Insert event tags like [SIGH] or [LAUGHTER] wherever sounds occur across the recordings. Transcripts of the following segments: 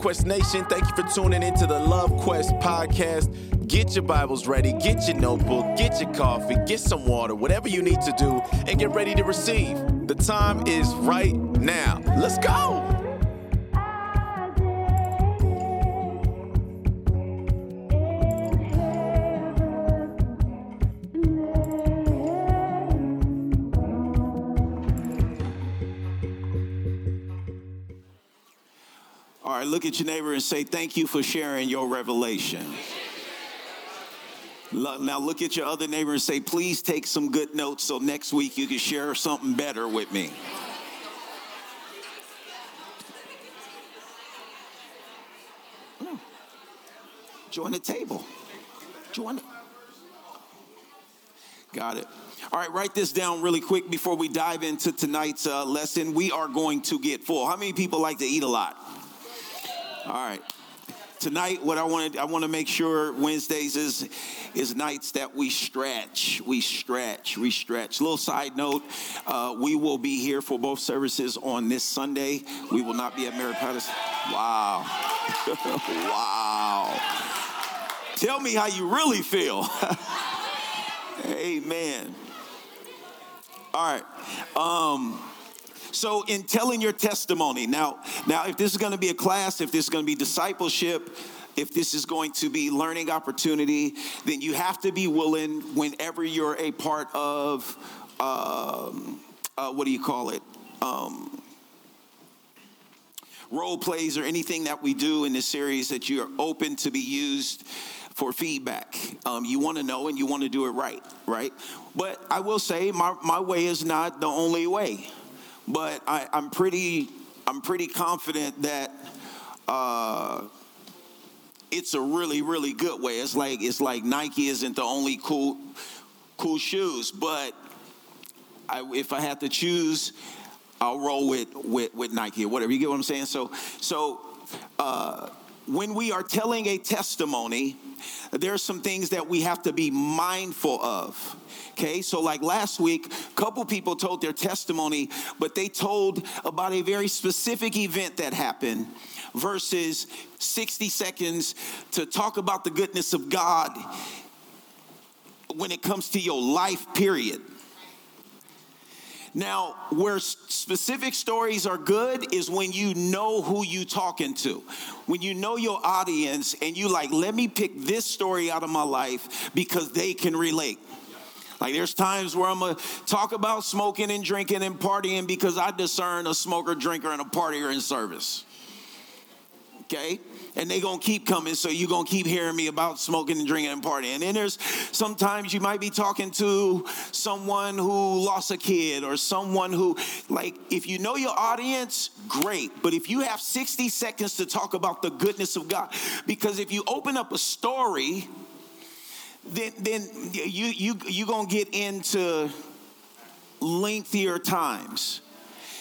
Quest Nation? Thank you for tuning into the Love Quest podcast. Get your Bibles ready, get your notebook, get your coffee, get some water, whatever you need to do, and get ready to receive. The time is right now. Let's go! Look at your neighbor and say, Thank you for sharing your revelation. Now look at your other neighbor and say, Please take some good notes so next week you can share something better with me. Join the table. Join it. Got it. All right, write this down really quick before we dive into tonight's uh, lesson. We are going to get full. How many people like to eat a lot? All right. Tonight, what I want to I want to make sure Wednesdays is is nights that we stretch, we stretch, we stretch. Little side note: uh, we will be here for both services on this Sunday. We will not be at Mary Palace. Wow, [LAUGHS] wow. Tell me how you really feel. [LAUGHS] Amen. All right. Um, so in telling your testimony, now, now if this is going to be a class, if this is going to be discipleship, if this is going to be learning opportunity, then you have to be willing whenever you're a part of, um, uh, what do you call it? Um, role plays or anything that we do in this series that you're open to be used for feedback. Um, you want to know and you want to do it right, right? But I will say my, my way is not the only way. But I, I'm pretty I'm pretty confident that uh, it's a really really good way. It's like it's like Nike isn't the only cool cool shoes, but I, if I had to choose, I'll roll with, with with Nike or whatever. You get what I'm saying? So so. Uh, when we are telling a testimony, there are some things that we have to be mindful of. Okay, so like last week, a couple people told their testimony, but they told about a very specific event that happened versus 60 seconds to talk about the goodness of God when it comes to your life, period. Now, where specific stories are good is when you know who you talking to. When you know your audience and you like, let me pick this story out of my life because they can relate. Like there's times where I'm gonna talk about smoking and drinking and partying because I discern a smoker, drinker, and a partier in service. Okay? And they gonna keep coming so you're gonna keep hearing me about smoking and drinking and partying. And then there's sometimes you might be talking to someone who lost a kid or someone who like if you know your audience great. But if you have 60 seconds to talk about the goodness of god because if you open up a story then then you you you gonna get into lengthier times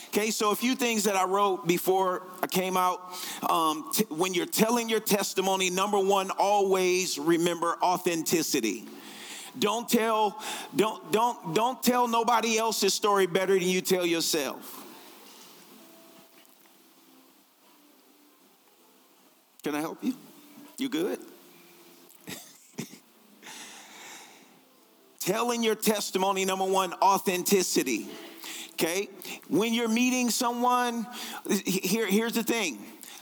Okay, so a few things that I wrote before I came out. Um, t- when you're telling your testimony, number one, always remember authenticity. Don't tell, don't, don't, don't tell nobody else's story better than you tell yourself. Can I help you? You good? [LAUGHS] Telling your testimony, number one, authenticity. Okay? When you're meeting someone, here, here's the thing.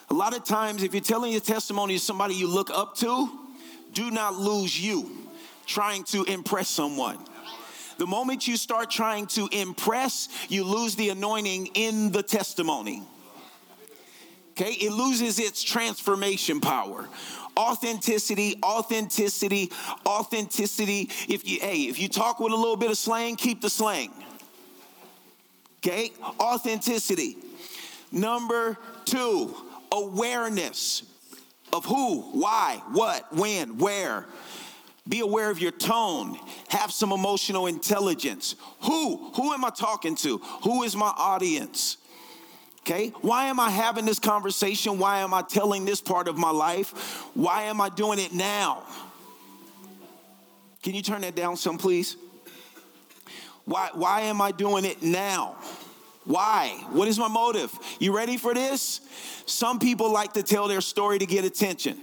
A lot of times, if you're telling your testimony to somebody you look up to, do not lose you trying to impress someone. The moment you start trying to impress, you lose the anointing in the testimony. Okay? It loses its transformation power authenticity authenticity authenticity if you hey if you talk with a little bit of slang keep the slang Okay, authenticity. Number two, awareness of who, why, what, when, where. Be aware of your tone. Have some emotional intelligence. Who? Who am I talking to? Who is my audience? Okay, why am I having this conversation? Why am I telling this part of my life? Why am I doing it now? Can you turn that down some, please? Why, why am I doing it now? Why? What is my motive? You ready for this? Some people like to tell their story to get attention.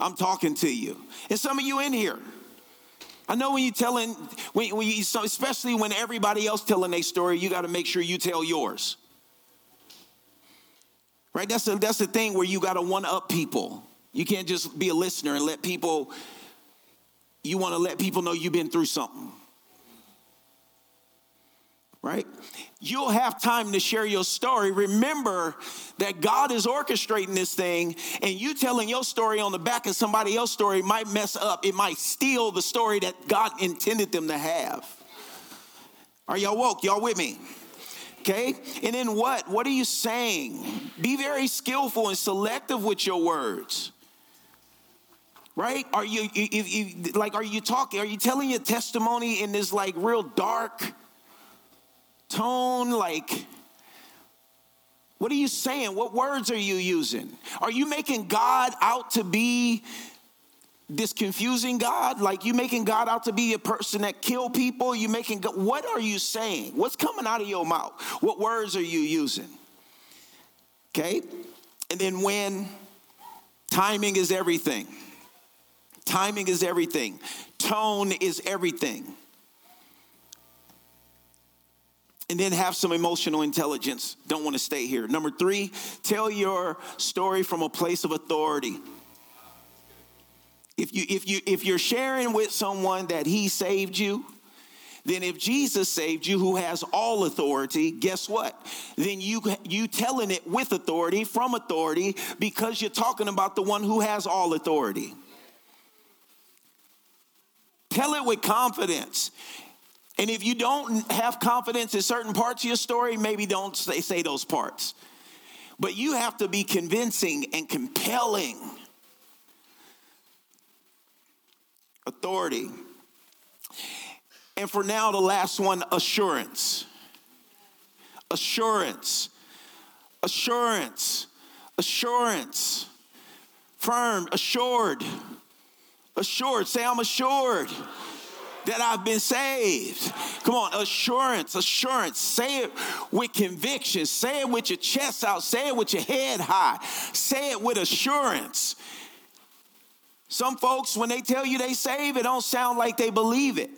I'm talking to you. And some of you in here. I know when you're telling, when, when you, especially when everybody else telling their story, you got to make sure you tell yours. Right? That's the, that's the thing where you got to one up people. You can't just be a listener and let people, you want to let people know you've been through something right? You'll have time to share your story. Remember that God is orchestrating this thing, and you telling your story on the back of somebody else's story might mess up. It might steal the story that God intended them to have. Are y'all woke? Y'all with me? Okay? And then what? What are you saying? Be very skillful and selective with your words. Right? Are you if, if, like are you talking are you telling your testimony in this like real dark tone? Like, what are you saying? What words are you using? Are you making God out to be this confusing God? Like you making God out to be a person that kill people? You making God, what are you saying? What's coming out of your mouth? What words are you using? Okay? And then when timing is everything. Timing is everything. Tone is everything and then have some emotional intelligence. Don't want to stay here. Number three, tell your story from a place of authority. If you if you if you're sharing with someone that he saved you, then if Jesus saved you who has all authority, guess what? Then you you telling it with authority from authority because you're talking about the one who has all authority. Tell it with confidence. And if you don't have confidence in certain parts of your story, maybe don't say, say those parts. But you have to be convincing and compelling. Authority. And for now, the last one assurance. Assurance. Assurance. Assurance. Firm, assured. Assured. Say, I'm assured that I've been saved. Come on, assurance, assurance. Say it with conviction. Say it with your chest out. Say it with your head high. Say it with assurance. Some folks, when they tell you they save, it don't sound like they believe it.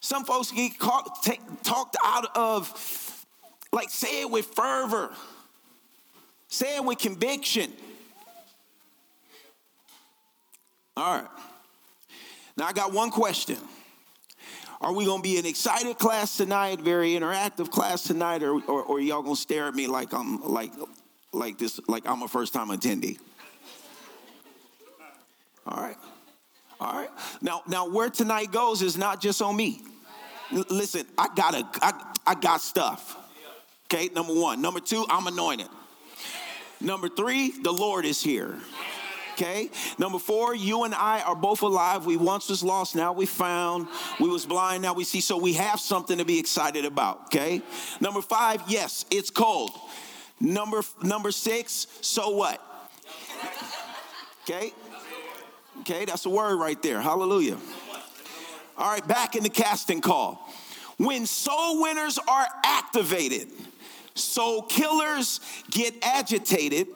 Some folks get caught, take, talked out of, like, say it with fervor. Say it with conviction. All right. Now, I got one question. Are we gonna be an excited class tonight, very interactive class tonight, or, or, or y'all gonna stare at me like I'm like like this, like I'm a first time attendee? All right. All right. Now, now where tonight goes is not just on me. L- listen, I got a, I, I got stuff. Okay, number one. Number two, I'm anointed. Number three, the Lord is here okay? Number four, you and I are both alive. We once was lost, now we found. We was blind, now we see. So we have something to be excited about, okay? Number five, yes, it's cold. Number number six, so what? Okay? Okay, that's a word right there. Hallelujah. All right, back in the casting call. When soul winners are activated, soul killers get agitated,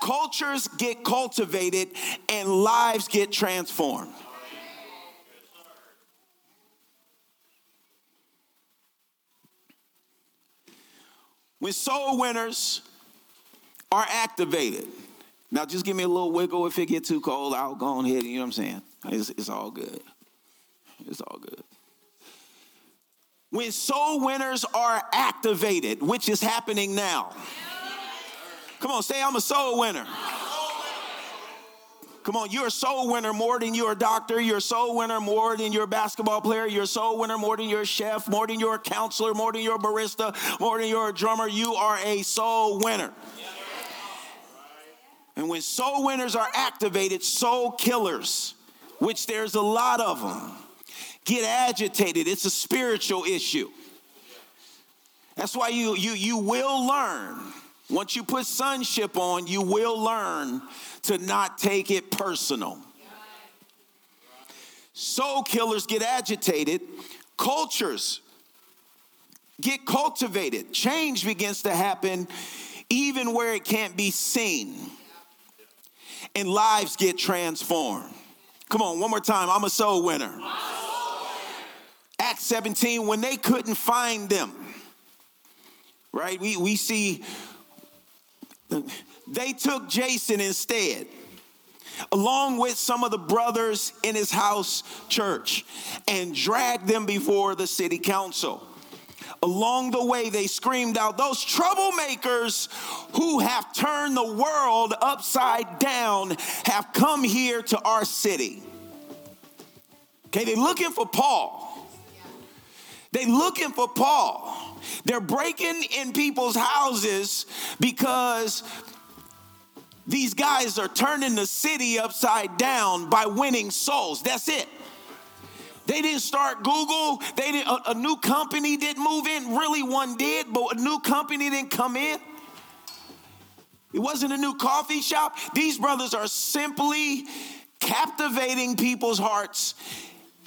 cultures get cultivated, and lives get transformed. When soul winners are activated, now just give me a little wiggle if it get too cold. I'll go on ahead. You know what I'm saying? It's, it's all good. It's all good. When soul winners are activated, which is happening now. Come on, say I'm a soul winner. Come on, you're a soul winner more than you're a doctor. You're a soul winner more than you're a basketball player. You're a soul winner more than you're a chef, more than you're a counselor, more than you're a barista, more than you're a drummer. You are a soul winner. And when soul winners are activated, soul killers, which there's a lot of them, get agitated. It's a spiritual issue. That's why you you you will learn once you put sonship on, you will learn to not take it personal. Soul killers get agitated, cultures get cultivated. Change begins to happen even where it can't be seen. And lives get transformed. Come on, one more time. I'm a soul winner. Acts 17, when they couldn't find them, right? We, we see they took Jason instead, along with some of the brothers in his house church, and dragged them before the city council. Along the way, they screamed out, Those troublemakers who have turned the world upside down have come here to our city. Okay, they're looking for Paul. They're looking for Paul. They're breaking in people's houses because these guys are turning the city upside down by winning souls. That's it. They didn't start Google. They didn't. A, a, new company didn't move in. Really, one did, but a new company didn't come in. It wasn't a new coffee shop. These brothers are simply captivating people's hearts,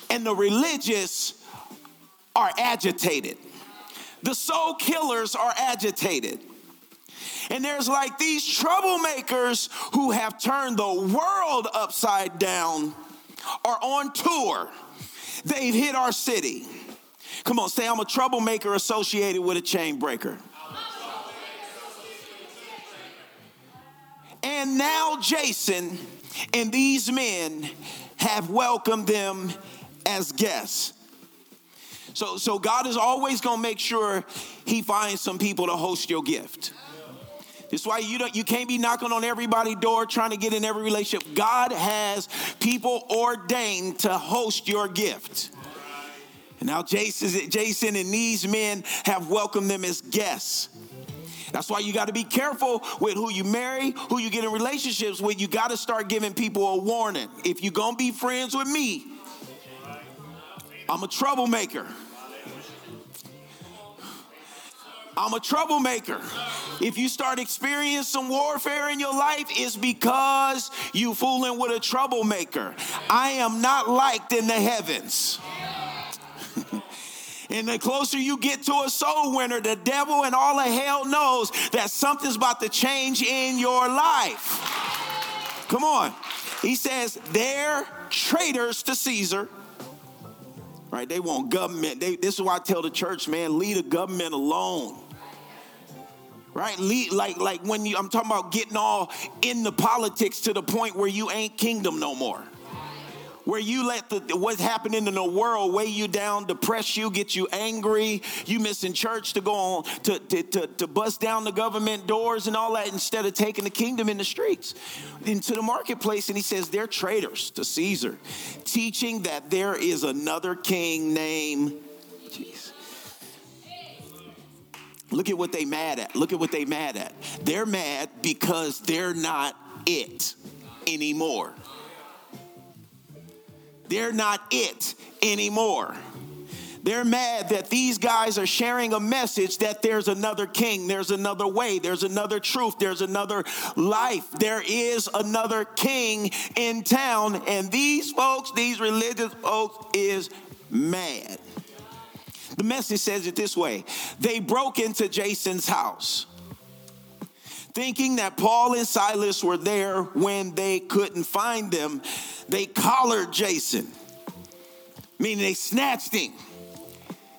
and the religious are agitated. The soul killers are agitated. And there's like these troublemakers who have turned the world upside down are on tour. They've hit our city. Come on, say I'm a troublemaker associated with a chain breaker. And now Jason and these men have welcomed them as guests. So, so God is always going to make sure He finds some people to host your gift. That's why you don't you can't be knocking on everybody's door trying to get in every relationship. God has people ordained to host your gift. And now Jason, Jason and these men have welcomed them as guests. That's why you got to be careful with who you marry, who you get in relationships with. You got to start giving people a warning. If you're going to be friends with me, I'm a troublemaker. I'm a troublemaker. If you start experiencing some warfare in your life, it's because you fooling with a troublemaker. I am not liked in the heavens. [LAUGHS] and the closer you get to a soul winner, the devil and all of hell knows that something's about to change in your life. Come on. He says, they're traitors to Caesar right? They want government. They, this is why I tell the church, man, leave the government alone right? Like like when you I'm talking about getting all in the politics to the point where you ain't kingdom no more. Where you let the what's happening in the world weigh you down, depress you, get you angry, you missing church to go on to, to, to, to bust down the government doors and all that instead of taking the kingdom in the streets into the marketplace. And he says they're traitors to Caesar, teaching that there is another king named Look at what they mad at. Look at what they mad at. They're mad because they're not it anymore. They're not it anymore. They're mad that these guys are sharing a message that there's another king, there's another way, there's another truth, there's another life, there is another king in town. And these folks, these religious folks, is mad. The message says it this way They broke into Jason's house, thinking that Paul and Silas were there when they couldn't find them. They collared Jason, meaning they snatched him.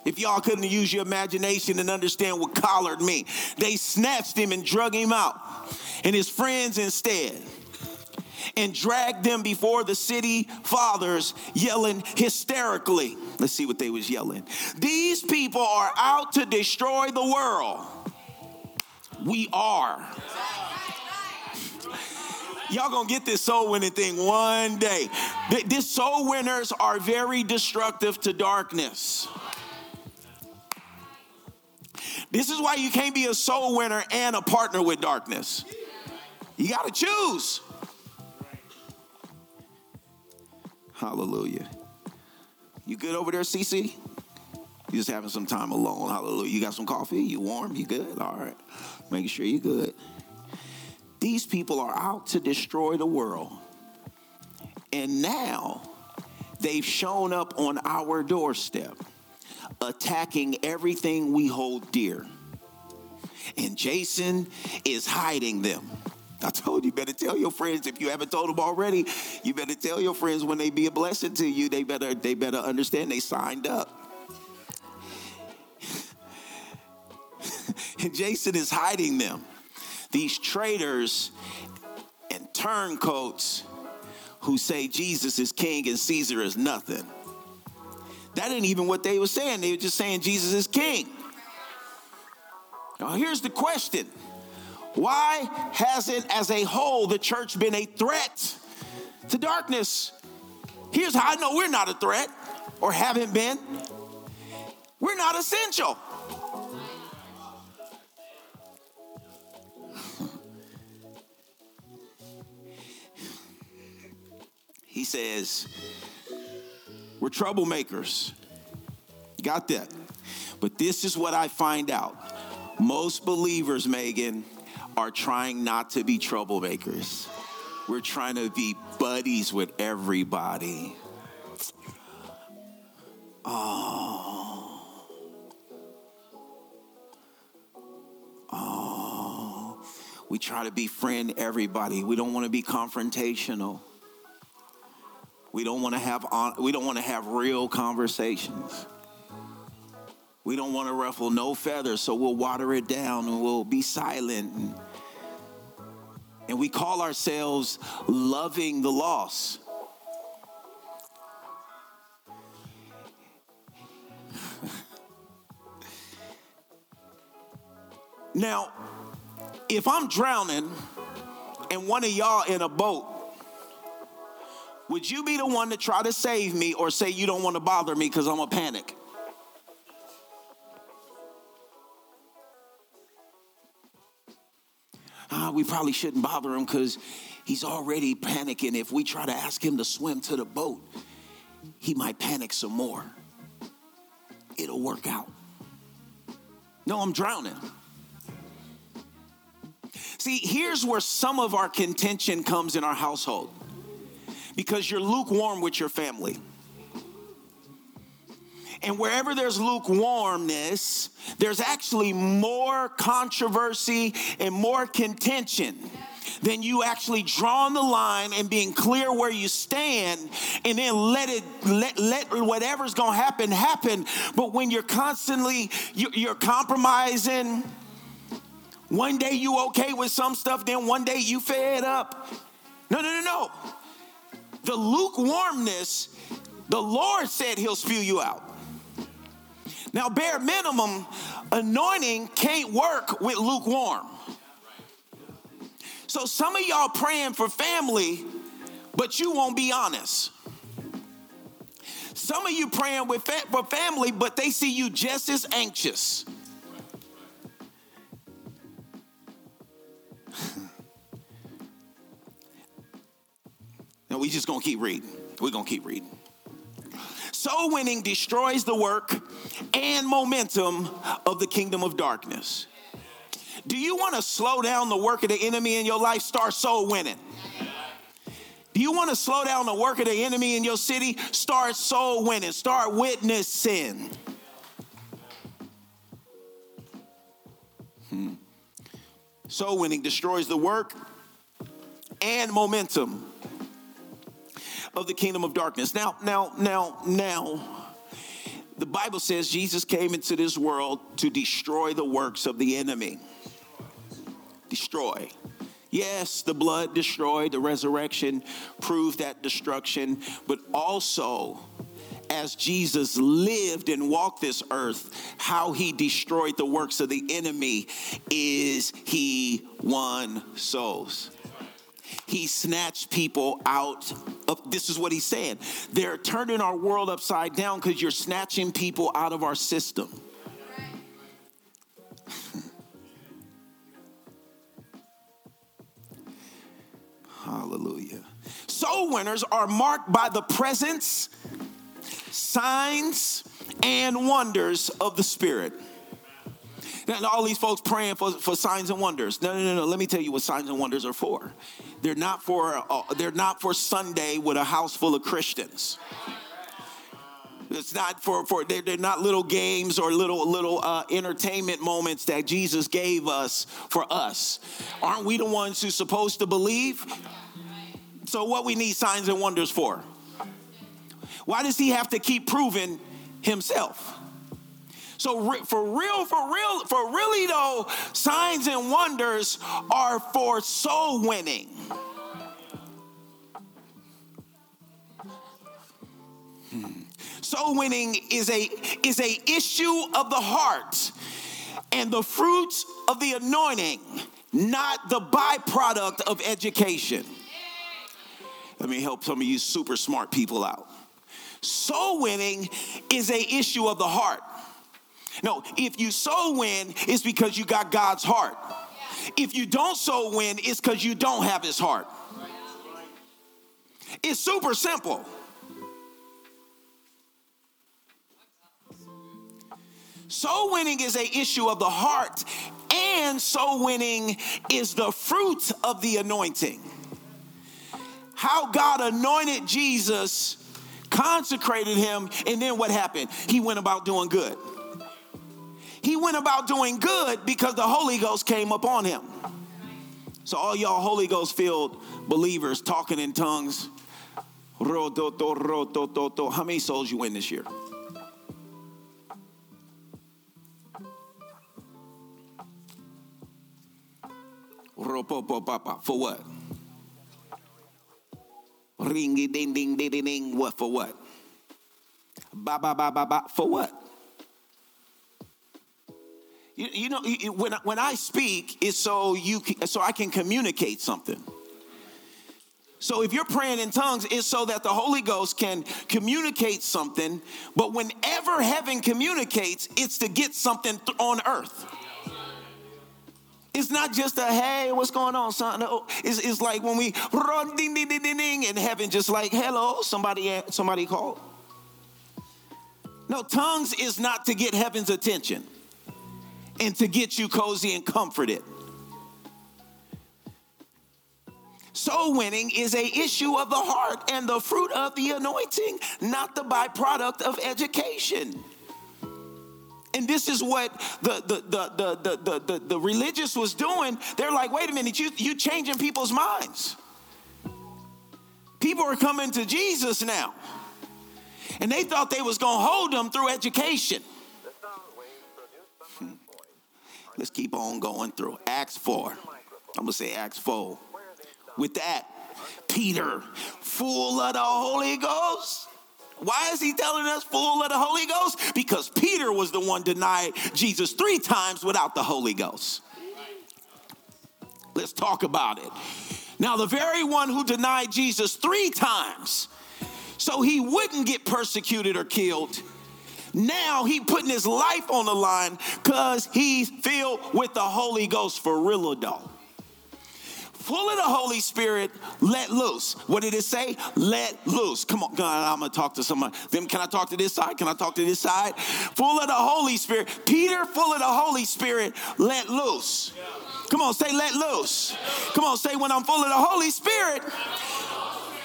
If y'all couldn't use your imagination and understand what collared mean, they snatched him and drug him out, and his friends instead and dragged them before the city fathers, yelling hysterically. Let's see what they was yelling. These people are out to destroy the world. We are. Y'all gonna get this soul winning thing one day. These soul winners are very destructive to darkness. This is why you can't be a soul winner and a partner with darkness. You got to choose. Hallelujah. You good over there, CC? You just having some time alone. Hallelujah. You got some coffee? You warm? You good? All right. Making sure you good. These people are out to destroy the world. And now they've shown up on our doorstep. attacking everything we hold dear. And Jason is hiding them. I told you, better tell your friends if you haven't told them already. You better tell your friends when they be a blessing to you. They better they better understand they signed up. [LAUGHS] and Jason is hiding them. These traitors and turncoats who say Jesus is king and Caesar is nothing. That ain't even what they were saying. They were just saying Jesus is king. Now, here's the question Why hasn't, as a whole, the church been a threat to darkness? Here's how I know we're not a threat or haven't been we're not essential. He says, We're troublemakers. Got that? But this is what I find out most believers, Megan, are trying not to be troublemakers. We're trying to be buddies with everybody. Oh. Oh. We try to befriend everybody. We don't want to be confrontational. We don't want to have on, we don't want to have real conversations. We don't want to ruffle no feathers, so we'll water it down and we'll be silent. And, we call ourselves loving the lost. [LAUGHS] now, if I'm drowning and one of y'all in a boat, would you be the one to try to save me or say you don't want to bother me because I'm a panic? Ah, we probably shouldn't bother him because he's already panicking. If we try to ask him to swim to the boat, he might panic some more. It'll work out. No, I'm drowning. See, here's where some of our contention comes in our household because you're lukewarm with your family. And wherever there's lukewarmness, there's actually more controversy and more contention than you actually drawing the line and being clear where you stand and then let it let, let whatever's gonna happen happen. But when you're constantly you're compromising one day you okay with some stuff then one day you fed up. No no no no. The lukewarmness the lord said he'll spew you out now, bare minimum, anointing can't work with lukewarm. So some of y'all praying for family, but you won't be honest. Some of you praying with fa- for family, but they see you just as anxious. [LAUGHS] no, we just gonna keep reading. We're gonna keep reading. Soul winning destroys the work and momentum of the kingdom of darkness. Do you want to slow down the work of the enemy in your life? Start soul winning. Do you want to slow down the work of the enemy in your city? Start soul winning. Start witnessing. Hmm. Soul winning destroys the work and momentum of the kingdom of darkness. Now, now, now, now, the Bible says Jesus came into this world to destroy the works of the enemy. Destroy. Yes, the blood destroyed, the resurrection proved that destruction, but also as Jesus lived and walked this earth, how he destroyed the works of the enemy is he won souls. He snatched people out of this is what he's saying. They're turning our world upside down because you're snatching people out of our system. [LAUGHS] Hallelujah. Soul winners are marked by the presence, signs, and wonders of the Spirit. All these folks praying for, for signs and wonders. No, no, no, no. Let me tell you what signs and wonders are for. They're not for uh, they're not for Sunday with a house full of Christians. It's not for, for they're, they're not little games or little little uh, entertainment moments that Jesus gave us for us. Aren't we the ones who's supposed to believe? So what we need signs and wonders for? Why does he have to keep proving himself? So for real, for real, for really though, signs and wonders are for soul winning. Hmm. Soul winning is a is a issue of the heart and the fruits of the anointing, not the byproduct of education. Let me help some of you super smart people out. Soul winning is a issue of the heart. No, if you soul win, it's because you got God's heart. If you don't soul win, it's because you don't have his heart. It's super simple. Soul winning is a issue of the heart, and soul winning is the fruit of the anointing. How God anointed Jesus, consecrated him, and then what happened? He went about doing good. He went about doing good because the Holy Ghost came upon him. So, all y'all Holy Ghost filled believers talking in tongues, how many souls you win this year? For what? Ding ding ding ding ding. What for what? Ba ba ba ba ba. For what? You, you know, when, when I speak, it's so you can, so I can communicate something. So if you're praying in tongues, it's so that the Holy Ghost can communicate something. But whenever heaven communicates, it's to get something on earth. It's not just a hey, what's going on, son? It's, it's like when we run ding ding ding ding ding in heaven, just like hello, somebody eh, somebody called. No, tongues is not to get heaven's attention and to get you cozy and comforted. Soul winning is a issue of the heart and the fruit of the anointing, not the byproduct of education. And this is what the, the, the, the, the, the, the, religious was doing. They're like, wait a minute, you, you changing people's minds. People are coming to Jesus now. And they thought they was to hold them through education. Let's keep on going through. Acts 4. I'm going to say Acts 4. With that, Peter, full of the Holy Ghost. Why is he telling us full of the Holy Ghost? Because Peter was the one denied Jesus three times without the Holy Ghost. Let's talk about it. Now, the very one who denied Jesus three times so he wouldn't get persecuted or killed now he putting his life on the line because he's filled with the Holy Ghost for real though. Full of the Holy Spirit, let loose. What did it say? Let loose. Come on, God, I'm gonna talk to somebody. Then can I talk to this side? Can I talk to this side? Full of the Holy Spirit. Peter, full of the Holy Spirit, let loose. Come on, say let loose. Come on, say when I'm full of the Holy Spirit,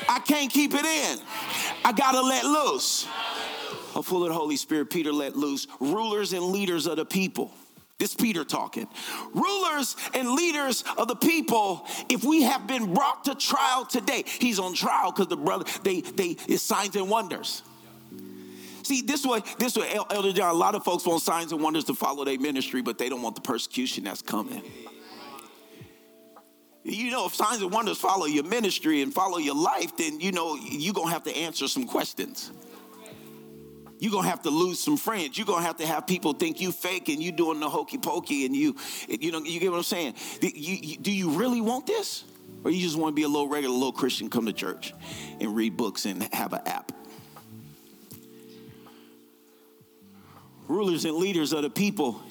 I can't keep it in. I gotta let loose full of the Holy Spirit, Peter let loose rulers and leaders of the people. This Peter talking. Rulers and leaders of the people, if we have been brought to trial today, he's on trial because the brother, they, they, it's signs and wonders. See, this way, this way, Elder John, a lot of folks want signs and wonders to follow their ministry, but they don't want the persecution that's coming. You know, if signs and wonders follow your ministry and follow your life, then you know you're gonna have to answer some questions you're gonna have to lose some friends. You're gonna have to have people think you fake and you doing the hokey pokey and you, you know, you get what I'm saying? You, you, do you really want this? Or you just want to be a little regular, little Christian, come to church and read books and have an app? Rulers and leaders of the people,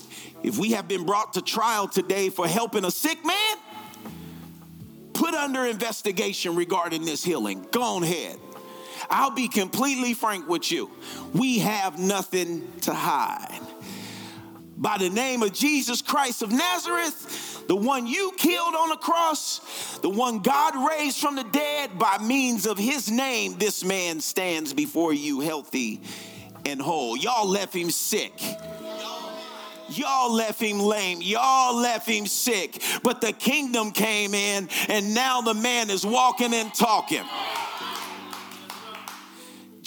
if we have been brought to trial today for helping a sick man, put under investigation regarding this healing. Go on ahead. I'll be completely frank with you. We have nothing to hide. By the name of Jesus Christ of Nazareth, the one you killed on the cross, the one God raised from the dead, by means of his name, this man stands before you healthy and whole. Y'all left him sick. Y'all left him lame. Y'all left him sick. But the kingdom came in, and now the man is walking and talking.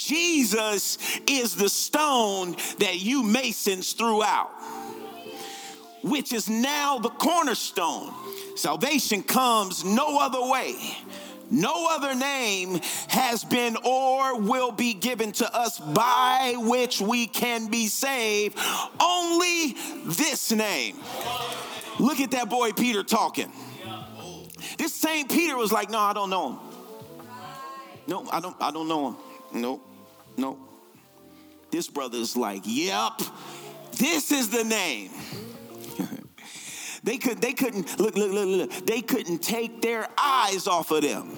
Jesus is the stone that you masons threw out, which is now the cornerstone. Salvation comes no other way. No other name has been or will be given to us by which we can be saved. Only this name. Look at that boy Peter talking. This same Peter was like, No, I don't know him. No, I don't, I don't know him. No, no. This brother's like, Yep, this is the name. [LAUGHS] They could they couldn't look look look look. They couldn't take their eyes off of them.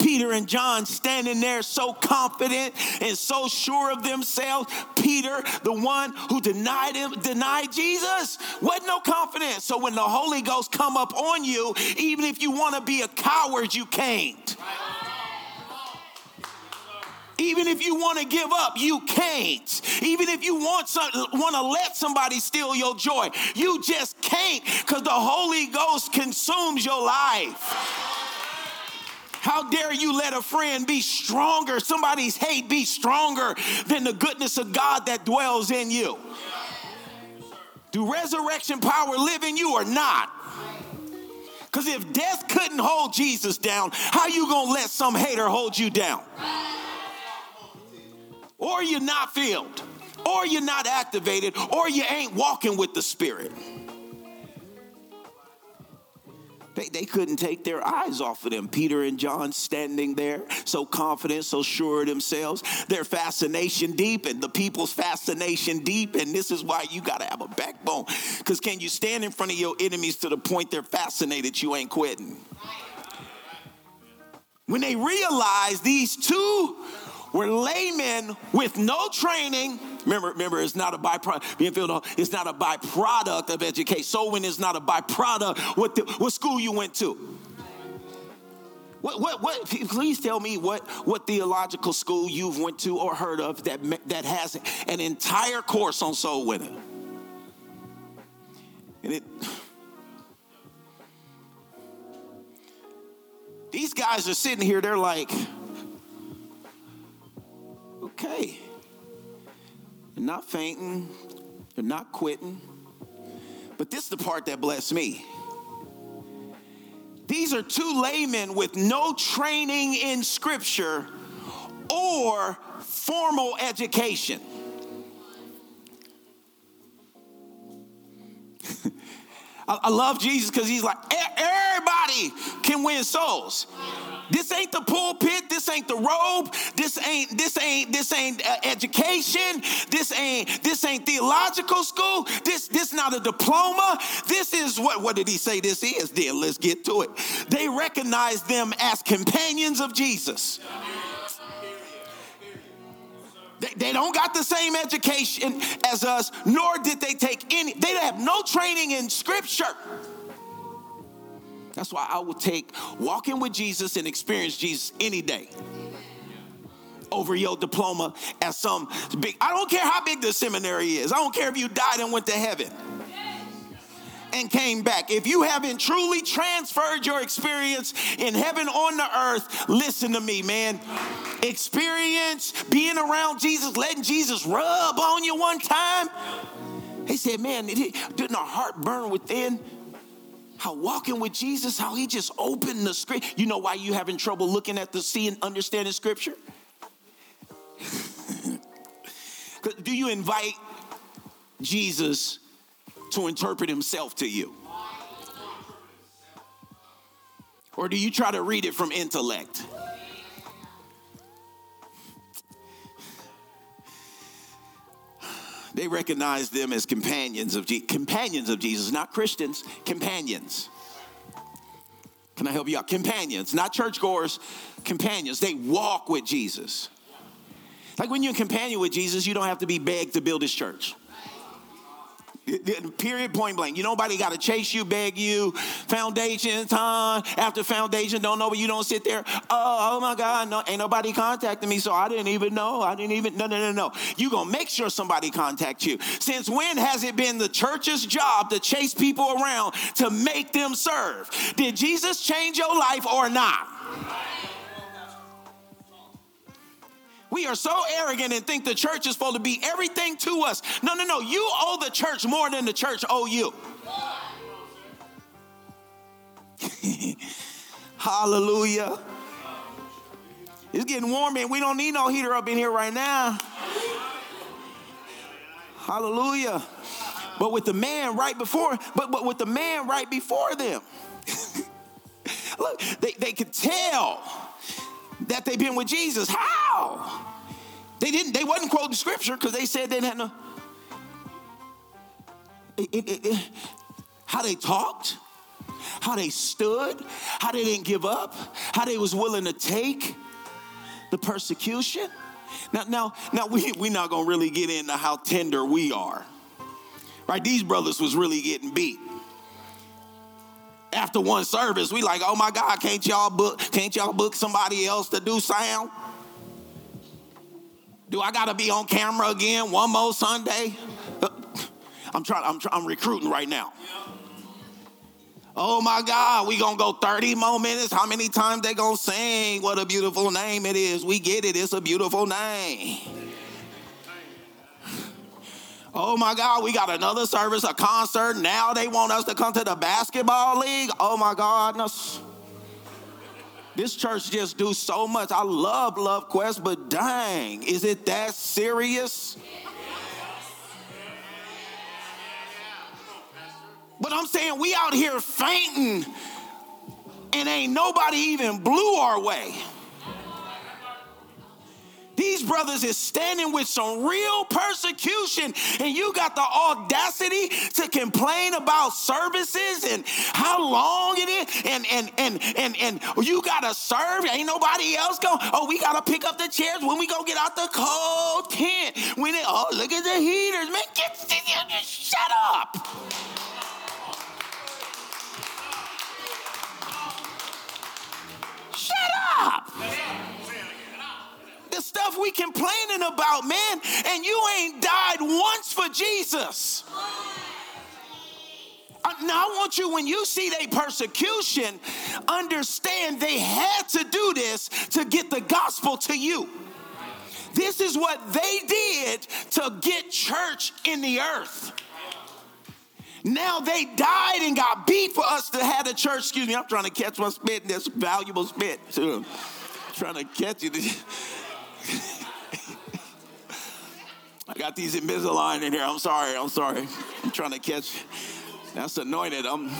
Peter and John standing there so confident and so sure of themselves. Peter, the one who denied him, denied Jesus, wasn't no confidence. So when the Holy Ghost come up on you, even if you want to be a coward, you can't. Even if you want to give up, you can't. Even if you want some, want to let somebody steal your joy, you just can't because the Holy Ghost consumes your life. How dare you let a friend be stronger, somebody's hate be stronger than the goodness of God that dwells in you? Do resurrection power live in you or not? Because if death couldn't hold Jesus down, how you gonna let some hater hold you down? Or you're not filled, or you're not activated, or you ain't walking with the Spirit. They, they couldn't take their eyes off of them. Peter and John standing there, so confident, so sure of themselves. Their fascination deepened, the people's fascination deepened. This is why you got to have a backbone. Because can you stand in front of your enemies to the point they're fascinated you ain't quitting? When they realize these two were laymen with no training. Remember, remember, it's not a byproduct. Being filled, it's not a byproduct of education. So when it's not a byproduct, what the, what school you went to? What, what, what, please tell me what, what theological school you've went to or heard of that, that has an entire course on soul winning. And it, these guys are sitting here, they're like, okay. They're not fainting, they're not quitting. But this is the part that blessed me. These are two laymen with no training in scripture or formal education. [LAUGHS] I, love Jesus because he's like, everybody can win souls. This ain't the pulpit. This ain't the robe. This ain't this ain't this ain't uh, education. This ain't this ain't theological school. This this not a diploma. This is what what did he say this is? Then let's get to it. They recognize them as companions of Jesus. They, they don't got the same education as us, nor did they take any, they have no training in scripture. That's why I would take walking with Jesus and experience Jesus any day over your diploma at some big. I don't care how big the seminary is. I don't care if you died and went to heaven and came back. If you haven't truly transferred your experience in heaven on the earth, listen to me, man. Experience being around Jesus, letting Jesus rub on you one time. He said, man, didn't our heart burn within? how walking with Jesus, how he just opened the script. You know why you having trouble looking at the sea and understanding scripture? [LAUGHS] Do you invite Jesus to interpret himself to you? Or do you try to read it from intellect? They recognized them as companions of Jesus, companions of Jesus, not Christians, companions. Can I help you out? Companions, not churchgoers, companions. They walk with Jesus. Like when you're a companion with Jesus, you don't have to be begged to build his church. Period, point blank. You nobody got to chase you, beg you. Foundation time after foundation, don't know, but you don't sit there. Oh, oh my God, no, ain't nobody contacting me, so I didn't even know. I didn't even. No, no, no, no. You gonna make sure somebody contact you. Since when has it been the church's job to chase people around to make them serve? Did Jesus change your life or not? We are so arrogant and think the church is supposed to be everything to us. No, no, no. You owe the church more than the church owe you. [LAUGHS] Hallelujah. It's getting warm and we don't need no heater up in here right now. Hallelujah. But with the man right before, but, but with the man right before them. [LAUGHS] Look, they, they could tell that they've been with Jesus. How? They didn't, they wasn't quoting scripture because they said they have no. It, it, it, how they talked, how they stood, how they didn't give up, how they was willing to take the persecution. Now, now, now we we not gonna really get into how tender we are. Right? These brothers was really getting beat after one service, we like, oh my God, can't y'all book, can't y'all book somebody else to do sound? Do I gotta be on camera again one more Sunday? [LAUGHS] I'm trying, I'm, trying, I'm recruiting right now. Oh my God, we gonna go 30 more minutes. How many times they gonna sing? What a beautiful name it is. We get it, it's a beautiful name. Oh my God, we got another service, a concert. Now they want us to come to the basketball league. Oh my goodness. This church just do so much. I love Love Quest, but dang, is it that serious? But I'm saying we out here fainting and ain't nobody even blew our way. These brothers is standing with some real persecution, and you got the audacity to complain about services and how long it is, and and and and and you gotta serve. Ain't nobody else going. Oh, we gotta pick up the chairs when we go get out the cold tent. When it, oh, look at the heaters, man. Get, shut up. Shut up stuff we complaining about, man, and you ain't died once for Jesus. Uh, now, I want you, when you see their persecution, understand they had to do this to get the gospel to you. This is what they did to get church in the earth. Now they died and got beat for us to have the church. Excuse me, I'm trying to catch my spit, this valuable spit. Too. trying to catch it. [LAUGHS] I got these Invisalign in here. I'm sorry. I'm sorry. I'm trying to catch. That's anointed. I'm. [LAUGHS]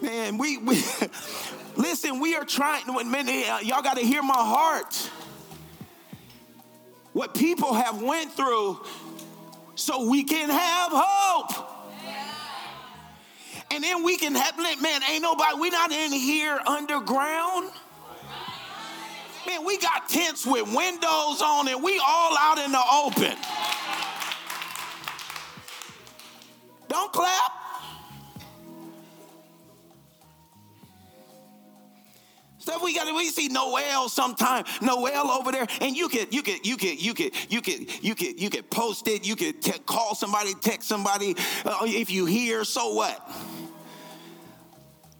Man, we, we [LAUGHS] listen. We are trying. Man, eh, y'all got to hear my heart. What people have went through, so we can have hope. And then we can have, man, ain't nobody, we not in here underground. Man, we got tents with windows on and we all out in the open. Don't clap. Stuff we got we see Noel sometime. Noel over there, and you could you could you could you could you could you could you could post it. You could te- call somebody, text somebody. Uh, if you hear, so what?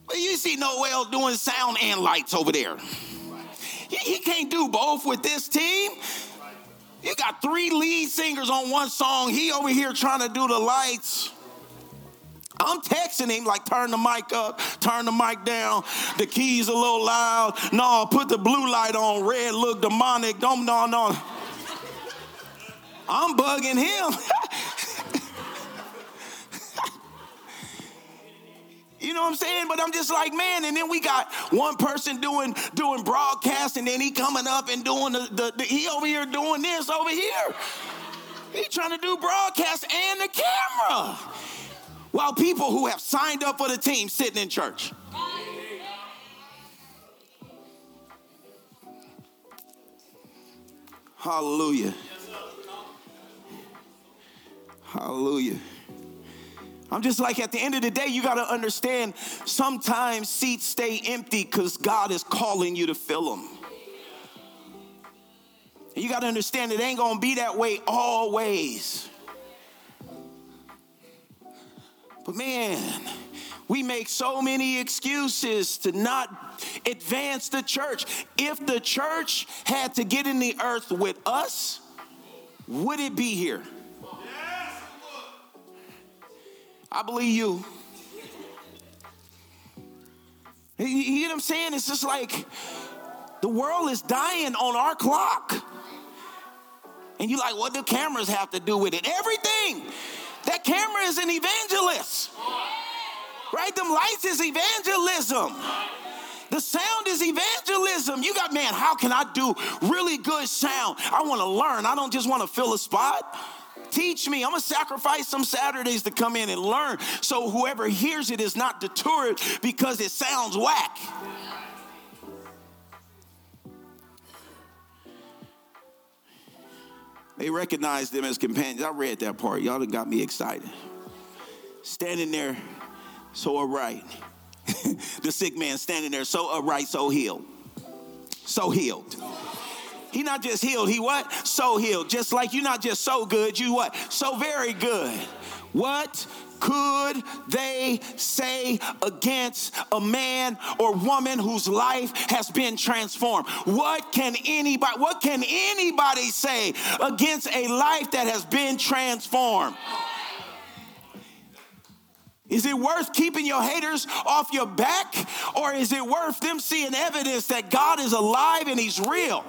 But you see Noel doing sound and lights over there. He, he can't do both with this team. You got three lead singers on one song. He over here trying to do the lights. I'm texting him like, turn the mic up, turn the mic down. The keys a little loud. No, put the blue light on. Red look demonic. Don't no no. I'm bugging him. [LAUGHS] You know what I'm saying? But I'm just like, man, and then we got one person doing doing broadcast, and then he coming up and doing the, the, the he over here doing this over here. He trying to do broadcast and the camera while people who have signed up for the team sitting in church. Hallelujah. Hallelujah. I'm just like, at the end of the day, you got to understand sometimes seats stay empty because God is calling you to fill them. And you got to understand it ain't going to be that way always. But man, we make so many excuses to not advance the church. If the church had to get in the earth with us, would it be here? I believe you. You get what I'm saying? It's just like the world is dying on our clock. And you're like, what do cameras have to do with it? Everything. That camera is an evangelist. Right? Them lights is evangelism. The sound is evangelism. You got, man, how can I do really good sound? I want to learn. I don't just want to fill a spot. Teach me. I'm going to sacrifice some Saturdays to come in and learn so whoever hears it is not deterred because it sounds whack. They recognized them as companions. I read that part. Y'all got me excited. Standing there so upright. [LAUGHS] the sick man standing there so upright, so healed. So healed. He not just healed, he what? So healed. Just like you not just so good, you what? So very good. What could they say against a man or woman whose life has been transformed? What can anybody what can anybody say against a life that has been transformed? Is it worth keeping your haters off your back or is it worth them seeing evidence that God is alive and he's real?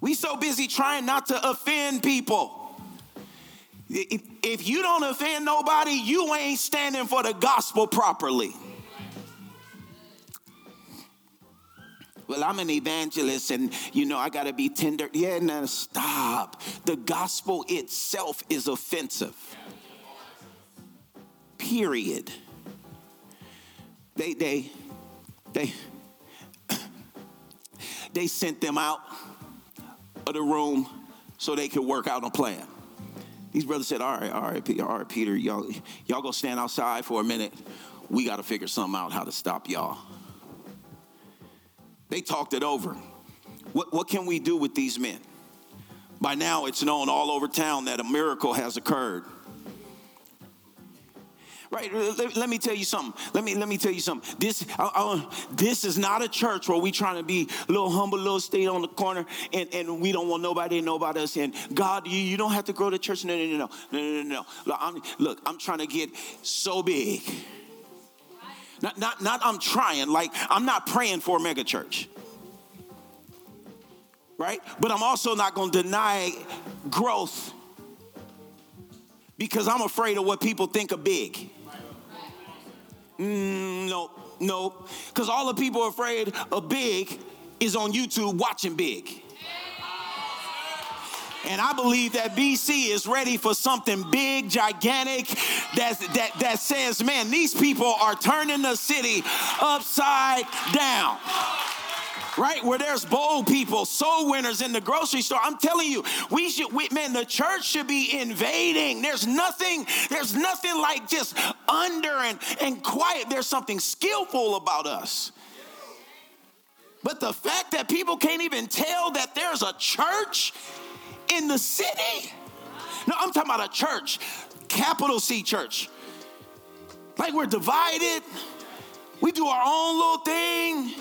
We so busy trying not to offend people. If you don't offend nobody, you ain't standing for the gospel properly. Well, I'm an evangelist and you know I gotta be tender. Yeah, no, stop. The gospel itself is offensive. Period. They they they they sent them out of the room so they could work out a plan. These brothers said, All right, all right, all right, Peter, y'all, y'all go stand outside for a minute. We got to figure something out how to stop y'all. They talked it over. What, what can we do with these men? By now, it's known all over town that a miracle has occurred. Right? Uh, let, let, me tell you something. Let me let me tell you something. This I, I, this is not a church where we trying to be a little humble, little stay on the corner, and, and we don't want nobody to know about us. And God, you, you don't have to grow the church. No, no, no, no, no, no, no. Look, I'm, look, I'm trying to get so big. Not, not, not. I'm trying. Like I'm not praying for a mega church right? But I'm also not going to deny growth because I'm afraid of what people think of big. Mm, no, no. Because all the people afraid of big is on YouTube watching big. And I believe that BC is ready for something big, gigantic, that, that, that says, man, these people are turning the city upside down right? Where there's bold people, soul winners in the grocery store. I'm telling you, we should, we, man, the church should be invading. There's nothing, there's nothing like just under and, and quiet. There's something skillful about us. But the fact that people can't even tell that there's a church in the city. No, I'm talking about a church, capital C church. Like we're divided. We do our own little thing.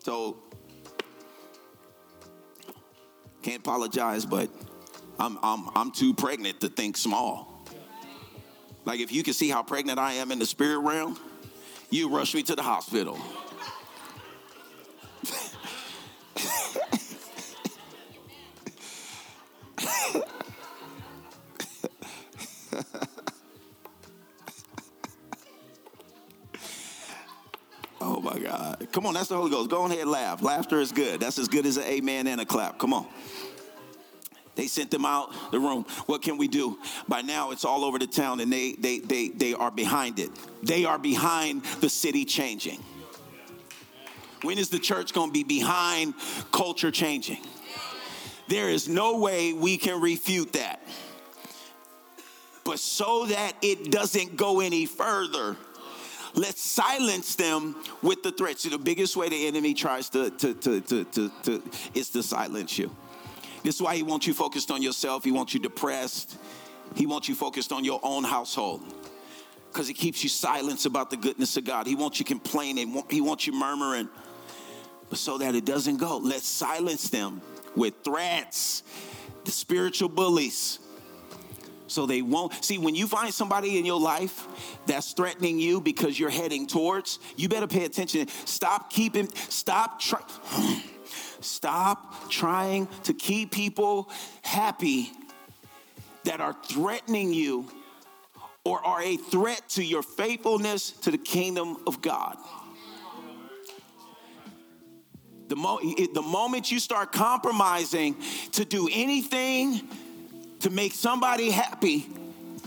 So, can't apologize, but I'm, I'm, I'm too pregnant to think small. Like, if you can see how pregnant I am in the spirit realm, you rush me to the hospital. [LAUGHS] Oh my God. Come on, that's the Holy Ghost. Go ahead laugh. Laughter is good. That's as good as an amen and a clap. Come on. They sent them out the room. What can we do? By now it's all over the town and they they they they are behind it. They are behind the city changing. When is the church going to be behind culture changing? There is no way we can refute that. But so that it doesn't go any further, let's silence them with the threats. the biggest way the enemy tries to, to, to, to, to, to is to silence you. This is why he wants you focused on yourself. He wants you depressed. He wants you focused on your own household because he keeps you silent about the goodness of God. He wants you complaining. He wants you murmuring. But so that it doesn't go, let's silence them with threats, the spiritual bullies. So they won't. See, when you find somebody in your life that's threatening you because you're heading towards, you better pay attention. Stop keeping, stop trying. [SIGHS] Stop trying to keep people happy that are threatening you or are a threat to your faithfulness to the kingdom of God. The, mo- the moment you start compromising to do anything to make somebody happy,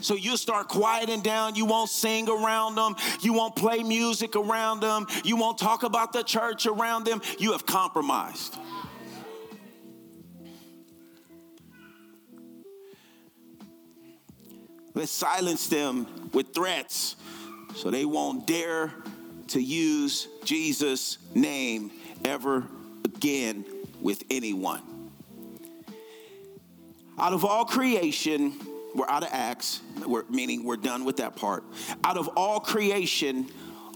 so you'll start quieting down. You won't sing around them. You won't play music around them. You won't talk about the church around them. You have compromised. Let's silence them with threats so they won't dare to use Jesus' name ever again with anyone. Out of all creation, we're out of Acts, we're, meaning we're done with that part. Out of all creation,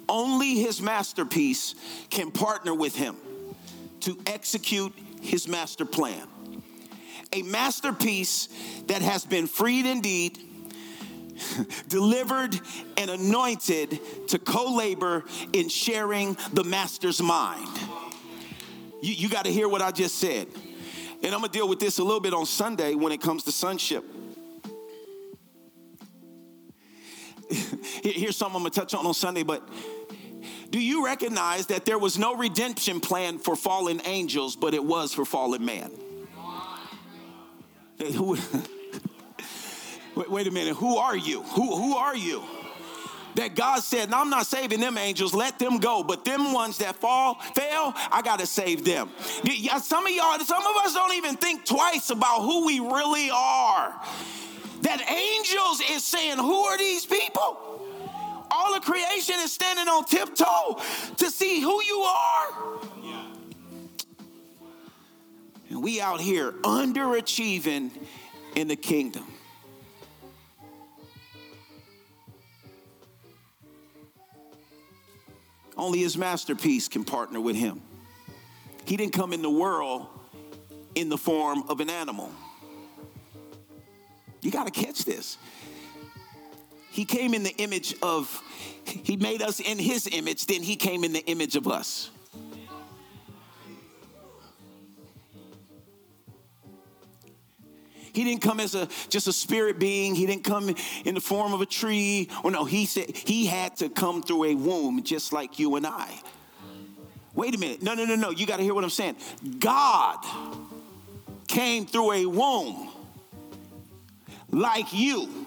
only his masterpiece can partner with him to execute his master plan. A masterpiece that has been freed indeed [LAUGHS] delivered and anointed to co labor in sharing the master's mind. You, you got to hear what I just said. And I'm going to deal with this a little bit on Sunday when it comes to sonship. [LAUGHS] Here's something I'm going to touch on on Sunday, but do you recognize that there was no redemption plan for fallen angels, but it was for fallen man? [LAUGHS] Wait a minute. Who are you? Who, who are you? That God said, I'm not saving them angels, let them go. But them ones that fall, fail, I gotta save them. Some of y'all, some of us don't even think twice about who we really are. That angels is saying, Who are these people? All of creation is standing on tiptoe to see who you are. And we out here underachieving in the kingdom. Only his masterpiece can partner with him. He didn't come in the world in the form of an animal. You got to catch this. He came in the image of, he made us in his image, then he came in the image of us. He didn't come as a just a spirit being. He didn't come in the form of a tree. Or no, he said he had to come through a womb just like you and I. Wait a minute. No, no, no, no. You got to hear what I'm saying. God came through a womb like you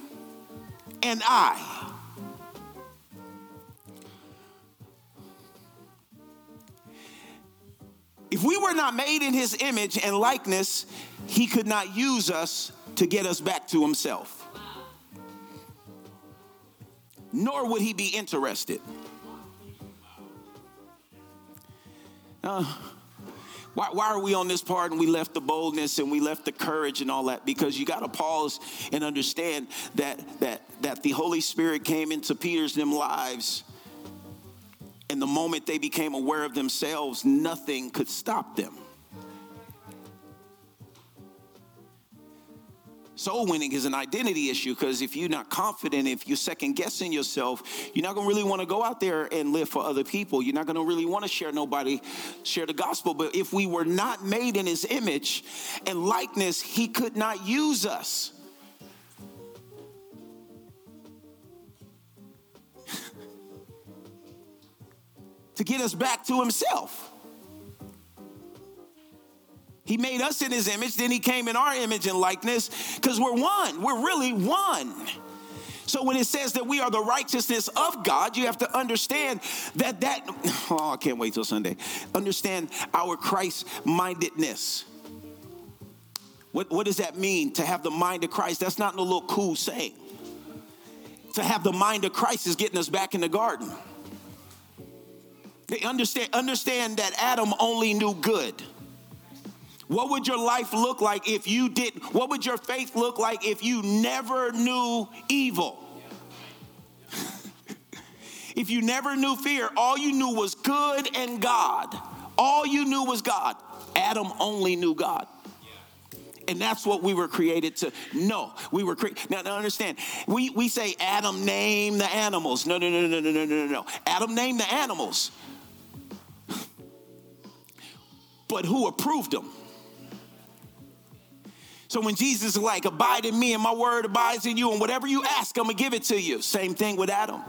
and I. If we were not made in his image and likeness, he could not use us to get us back to himself. Nor would he be interested. Uh, why, why, are we on this part and we left the boldness and we left the courage and all that? Because you got to pause and understand that, that, that the Holy Spirit came into Peter's them lives. And the moment they became aware of themselves, nothing could stop them. Soul winning is an identity issue because if you're not confident, if you're second guessing yourself, you're not gonna really wanna go out there and live for other people. You're not gonna really wanna share nobody, share the gospel. But if we were not made in his image and likeness, he could not use us. To get us back to himself. He made us in his image, then he came in our image and likeness because we're one. We're really one. So when it says that we are the righteousness of God, you have to understand that that [LAUGHS] oh, I can't wait till Sunday. Understand our Christ mindedness. What, what does that mean to have the mind of Christ? That's not no little cool saying. To have the mind of Christ is getting us back in the garden. They understand, understand that Adam only knew good. What would your life look like if you didn't? What would your faith look like if you never knew evil? [LAUGHS] if you never knew fear, all you knew was good and God. All you knew was God. Adam only knew God. And that's what we were created to know. We were created. Now, now, understand, we, we say Adam named the animals. No, no, no, no, no, no, no, no. Adam named the animals. But who approved them? So when Jesus is like, abide in me and my word abides in you, and whatever you ask, I'm gonna give it to you. Same thing with Adam.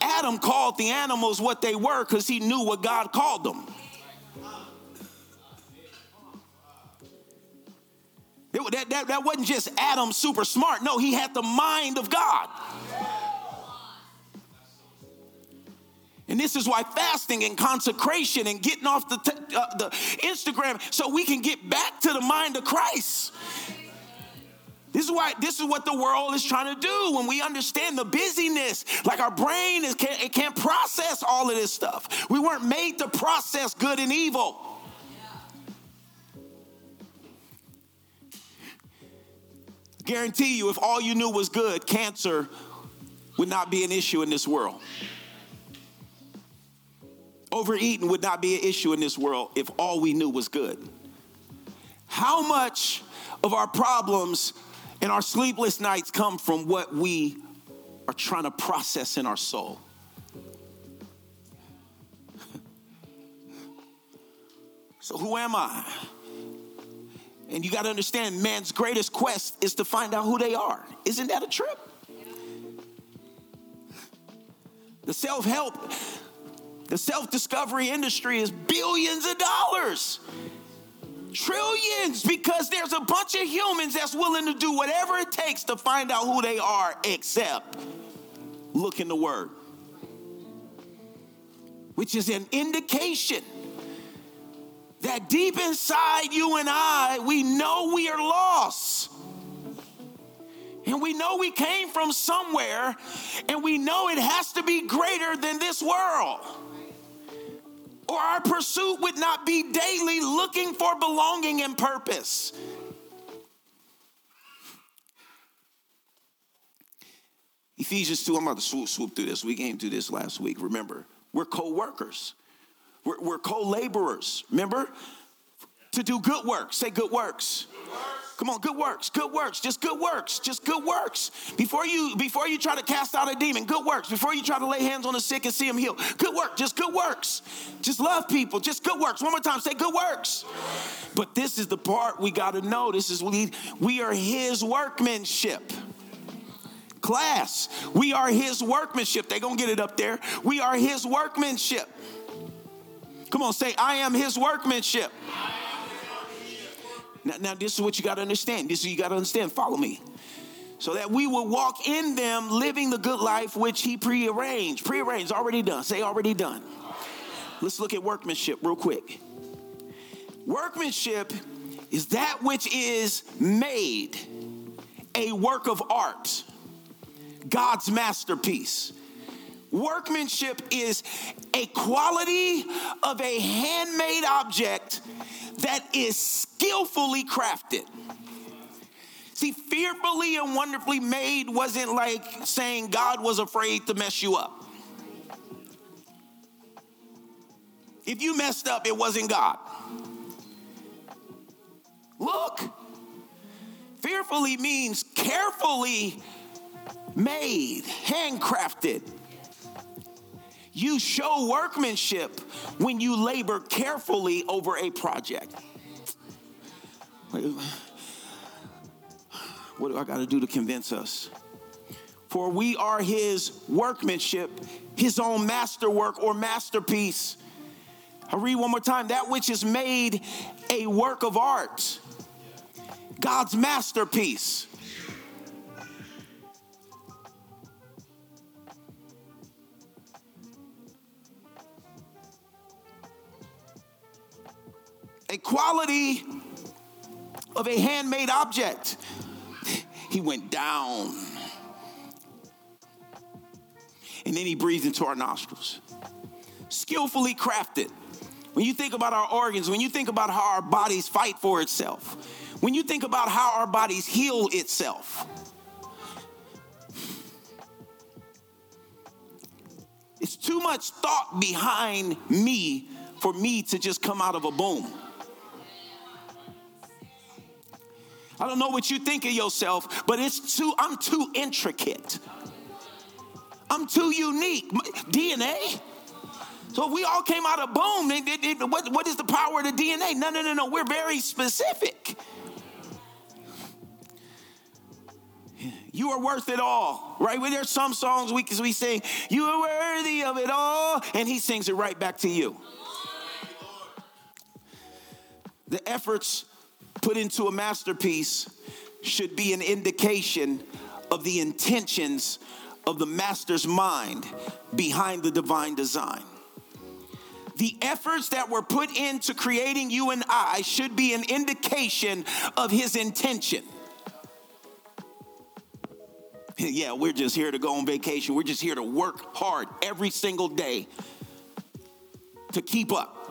Adam called the animals what they were because he knew what God called them. That, that, that wasn't just Adam super smart. No, he had the mind of God. And this is why fasting and consecration and getting off the, t- uh, the Instagram so we can get back to the mind of Christ. This is why this is what the world is trying to do when we understand the busyness. Like our brain is can't, it can't process all of this stuff. We weren't made to process good and evil. Guarantee you, if all you knew was good, cancer would not be an issue in this world. Overeating would not be an issue in this world if all we knew was good. How much of our problems and our sleepless nights come from what we are trying to process in our soul? so, who am I? And you got to understand, man's greatest quest is to find out who they are. Isn't that a trip? The self help, the self discovery industry is billions of dollars, trillions, because there's a bunch of humans that's willing to do whatever it takes to find out who they are, except look in the Word, which is an indication that deep inside you and I, we know we are lost. And we know we came from somewhere, and we know it has to be greater than this world. Or our pursuit would not be daily looking for belonging and purpose. Ephesians 2, I'm about to swoop, swoop through this. We came through this last week. Remember, we're co workers. We're, we're co laborers, remember? To do good works. Say good works. Come on, good works, good works, just good works, just good works. Before you before you try to cast out a demon, good works. Before you try to lay hands on the sick and see them heal, good work, just good works. Just love people, just good works. One more time, say good works. But this is the part we got to know. This is we we are His workmanship class. We are his workmanship. They're going to get it up there. We are his workmanship. Come on, say, I am his workmanship. Now, now this is what you got to understand. This is you got to understand. Follow me. So that we will walk in them living the good life which he prearranged. Prearranged, already done. Say already done. Let's look at workmanship real quick. Workmanship is that which is made a work of art, God's masterpiece. Workmanship is a quality of a handmade object that is skillfully crafted. See, fearfully and wonderfully made wasn't like saying God was afraid to mess you up. If you messed up, it wasn't God. Look, fearfully means carefully made, handcrafted. You show workmanship when you labor carefully over a project. What do I got to do to convince us? For we are his workmanship, his own masterwork or masterpiece. I read one more time that which is made a work of art, God's masterpiece. A quality of a handmade object. He went down. And then he breathed into our nostrils. Skillfully crafted. When you think about our organs, when you think about how our bodies fight for itself, when you think about how our bodies heal itself, it's too much thought behind me for me to just come out of a boom. I don't know what you think of yourself, but it's too, I'm too intricate. I'm too unique. DNA? So if we all came out of boom, what, what is the power of the DNA? No, no, no, no. We're very specific. You are worth it all, right? Well, there's some songs we, we sing, You are worthy of it all, and he sings it right back to you. The efforts put into a masterpiece should be an indication of the intentions of the master's mind behind the divine design. The efforts that were put into creating you and I should be an indication of his intention. [LAUGHS] Yeah, we're just here to go on vacation. We're just here to work hard every single day to keep up.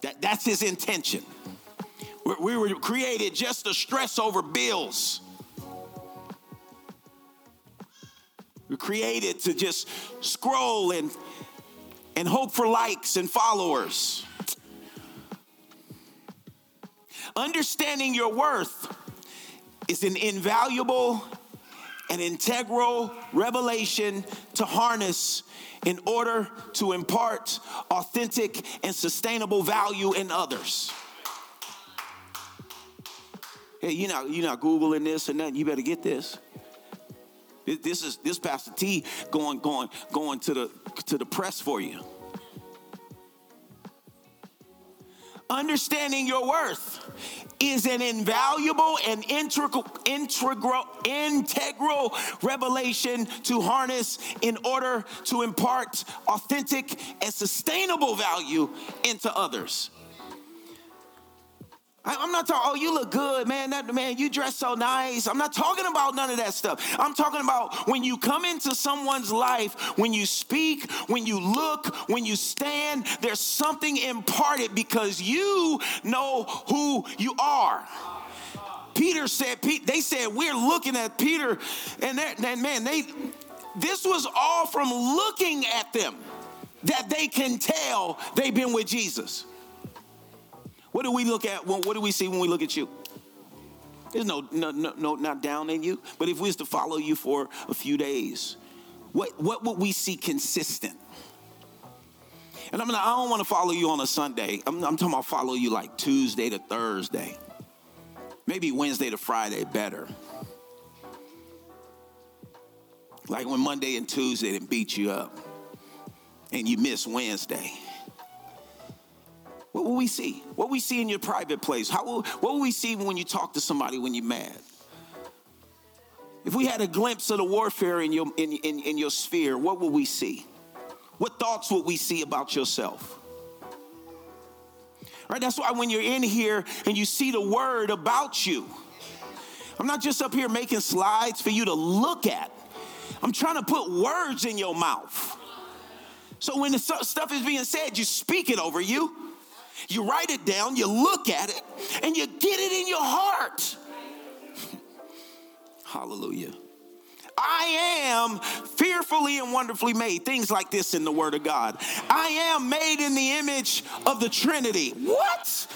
That, that's his intention. We were created just to stress over bills. We're created to just scroll and, and hope for likes and followers. Understanding your worth is an invaluable and integral revelation to harness in order to impart authentic and sustainable value in others. Hey, you're not, you're not Googling this or nothing. You better get this. This is this Pastor T going, going, going to the to the press for you. Understanding your worth is an invaluable and integral, integral, integral revelation to harness in order to impart authentic and sustainable value into others. I'm not talking, oh, you look good, man. That man, you dress so nice. I'm not talking about none of that stuff. I'm talking about when you come into someone's life, when you speak, when you look, when you stand, there's something imparted because you know who you are. Peter said, they said, we're looking at Peter, and, and man, they this was all from looking at them that they can tell they've been with Jesus. What do we look at? What do we see when we look at you? There's no, no, no, no not down in you. But if we was to follow you for a few days, what, what would we see consistent? And I'm not, I don't want to follow you on a Sunday. I'm, I'm talking about follow you like Tuesday to Thursday. Maybe Wednesday to Friday better. Like when Monday and Tuesday didn't beat you up and you miss Wednesday. What will we see? What will we see in your private place? How will, what will we see when you talk to somebody when you're mad? If we had a glimpse of the warfare in your, in, in, in your sphere, what will we see? What thoughts would we see about yourself? Right? That's why when you're in here and you see the word about you, I'm not just up here making slides for you to look at. I'm trying to put words in your mouth. So when the stuff is being said, you speak it over you. You write it down, you look at it, and you get it in your heart. [LAUGHS] Hallelujah. I am fearfully and wonderfully made. Things like this in the Word of God. I am made in the image of the Trinity. What?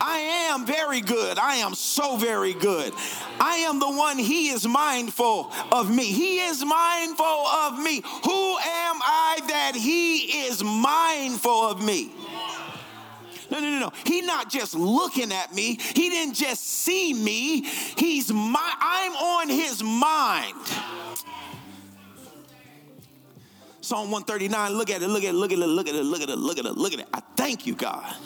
I am very good. I am so very good. I am the one He is mindful of me. He is mindful of me. Who am I that He is mindful of me? No, no, no, no. He's not just looking at me. He didn't just see me. He's my I'm on his mind. Psalm 139, look at it, look at it, look at it, look at it, look at it, look at it, look at it. I thank you, God,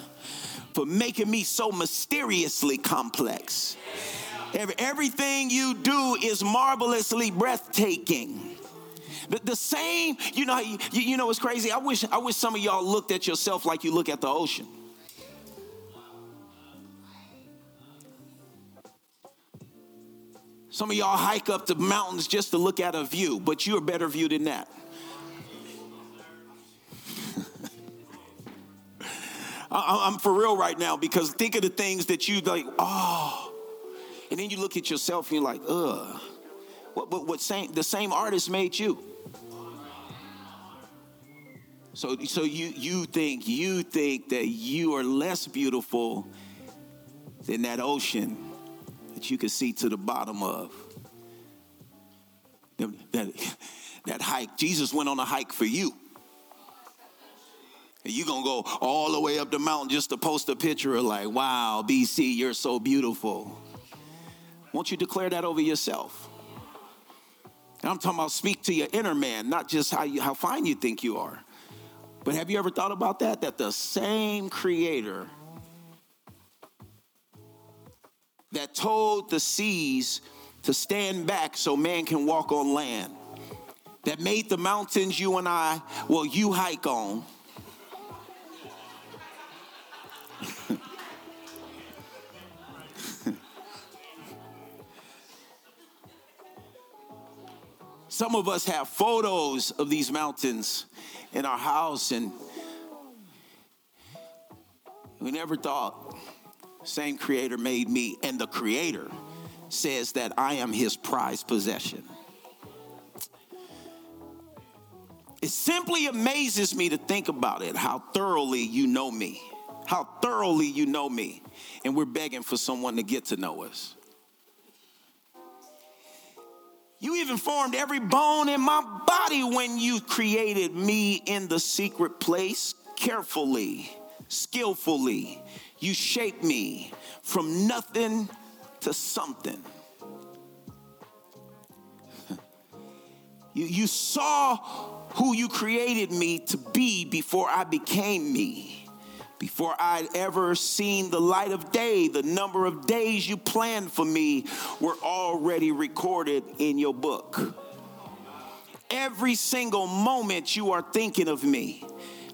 for making me so mysteriously complex. Every, everything you do is marvelously breathtaking. The, the same, you know, you, you know what's crazy? I wish, I wish some of y'all looked at yourself like you look at the ocean. Some of y'all hike up the mountains just to look at a view, but you're a better view than that. [LAUGHS] I'm for real right now because think of the things that you like, oh, and then you look at yourself and you're like, ugh. What, what, what same, the same artist made you. So, so you, you think you think that you are less beautiful than that ocean that you can see to the bottom of. That, that hike, Jesus went on a hike for you. And you gonna go all the way up the mountain just to post a picture of like, wow, BC, you're so beautiful. Won't you declare that over yourself? And I'm talking about speak to your inner man, not just how you how fine you think you are. But have you ever thought about that? That the same creator that told the seas to stand back so man can walk on land, that made the mountains you and I, well, you hike on. [LAUGHS] Some of us have photos of these mountains in our house, and we never thought same creator made me, and the creator says that I am his prized possession. It simply amazes me to think about it, how thoroughly you know me, how thoroughly you know me, and we're begging for someone to get to know us. You even formed every bone in my body when you created me in the secret place carefully, skillfully. You shaped me from nothing to something. [LAUGHS] You, you saw who you created me to be before I became me. Before I'd ever seen the light of day, the number of days you planned for me were already recorded in your book. Every single moment you are thinking of me,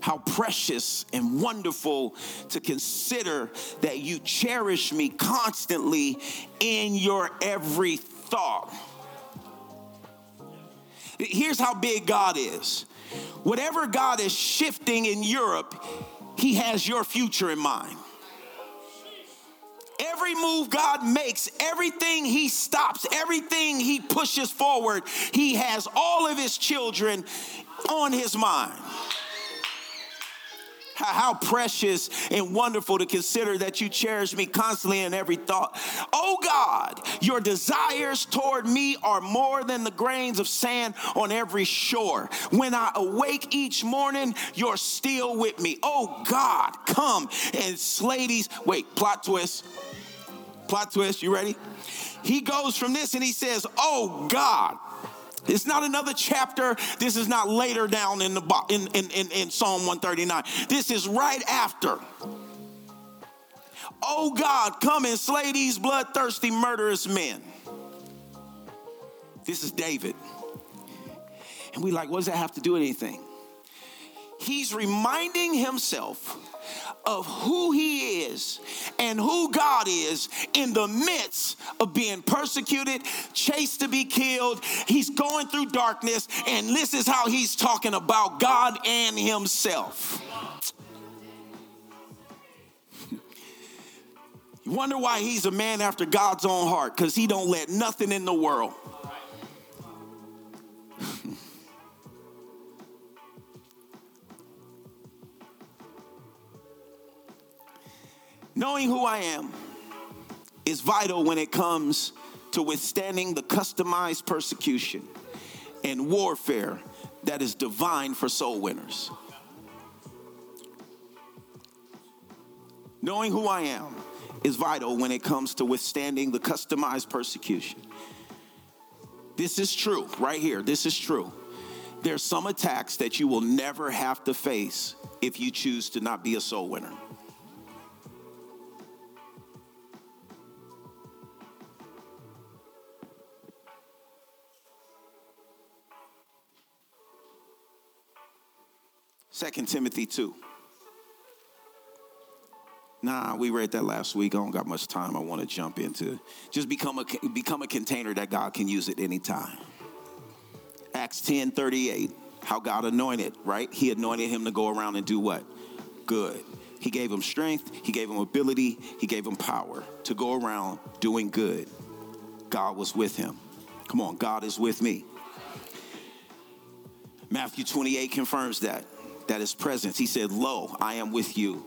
how precious and wonderful to consider that you cherish me constantly in your every thought. Here's how big God is. Whatever God is shifting in Europe, he has your future in mind. Every move God makes, everything He stops, everything He pushes forward, He has all of His children on His mind. How precious and wonderful to consider that you cherish me constantly in every thought. Oh God, your desires toward me are more than the grains of sand on every shore. When I awake each morning, you're still with me. Oh God, come and slay these. Wait, plot twist. Plot twist, you ready? He goes from this and he says, Oh God, it's not another chapter. This is not later down in the in, in, in, in Psalm 139. This is right after. Oh God, come and slay these bloodthirsty, murderous men. This is David. And we like, what does that have to do with anything? He's reminding himself of who he is and who God is in the midst of being persecuted, chased to be killed. He's going through darkness, and this is how he's talking about God and himself. You wonder why he's a man after God's own heart because he don't let nothing in the world [LAUGHS] Knowing who I am is vital when it comes to withstanding the customized persecution and warfare that is divine for soul winners. Knowing who I am is vital when it comes to withstanding the customized persecution. This is true, right here. This is true. There's some attacks that you will never have to face if you choose to not be a soul winner. Second Timothy 2. Nah, we read that last week. I don't got much time. I want to jump into. Just become a become a container that God can use at any time. Acts 10 38. How God anointed, right? He anointed him to go around and do what? Good. He gave him strength, he gave him ability, he gave him power to go around doing good. God was with him. Come on, God is with me. Matthew 28 confirms that. That his presence. He said, Lo, I am with you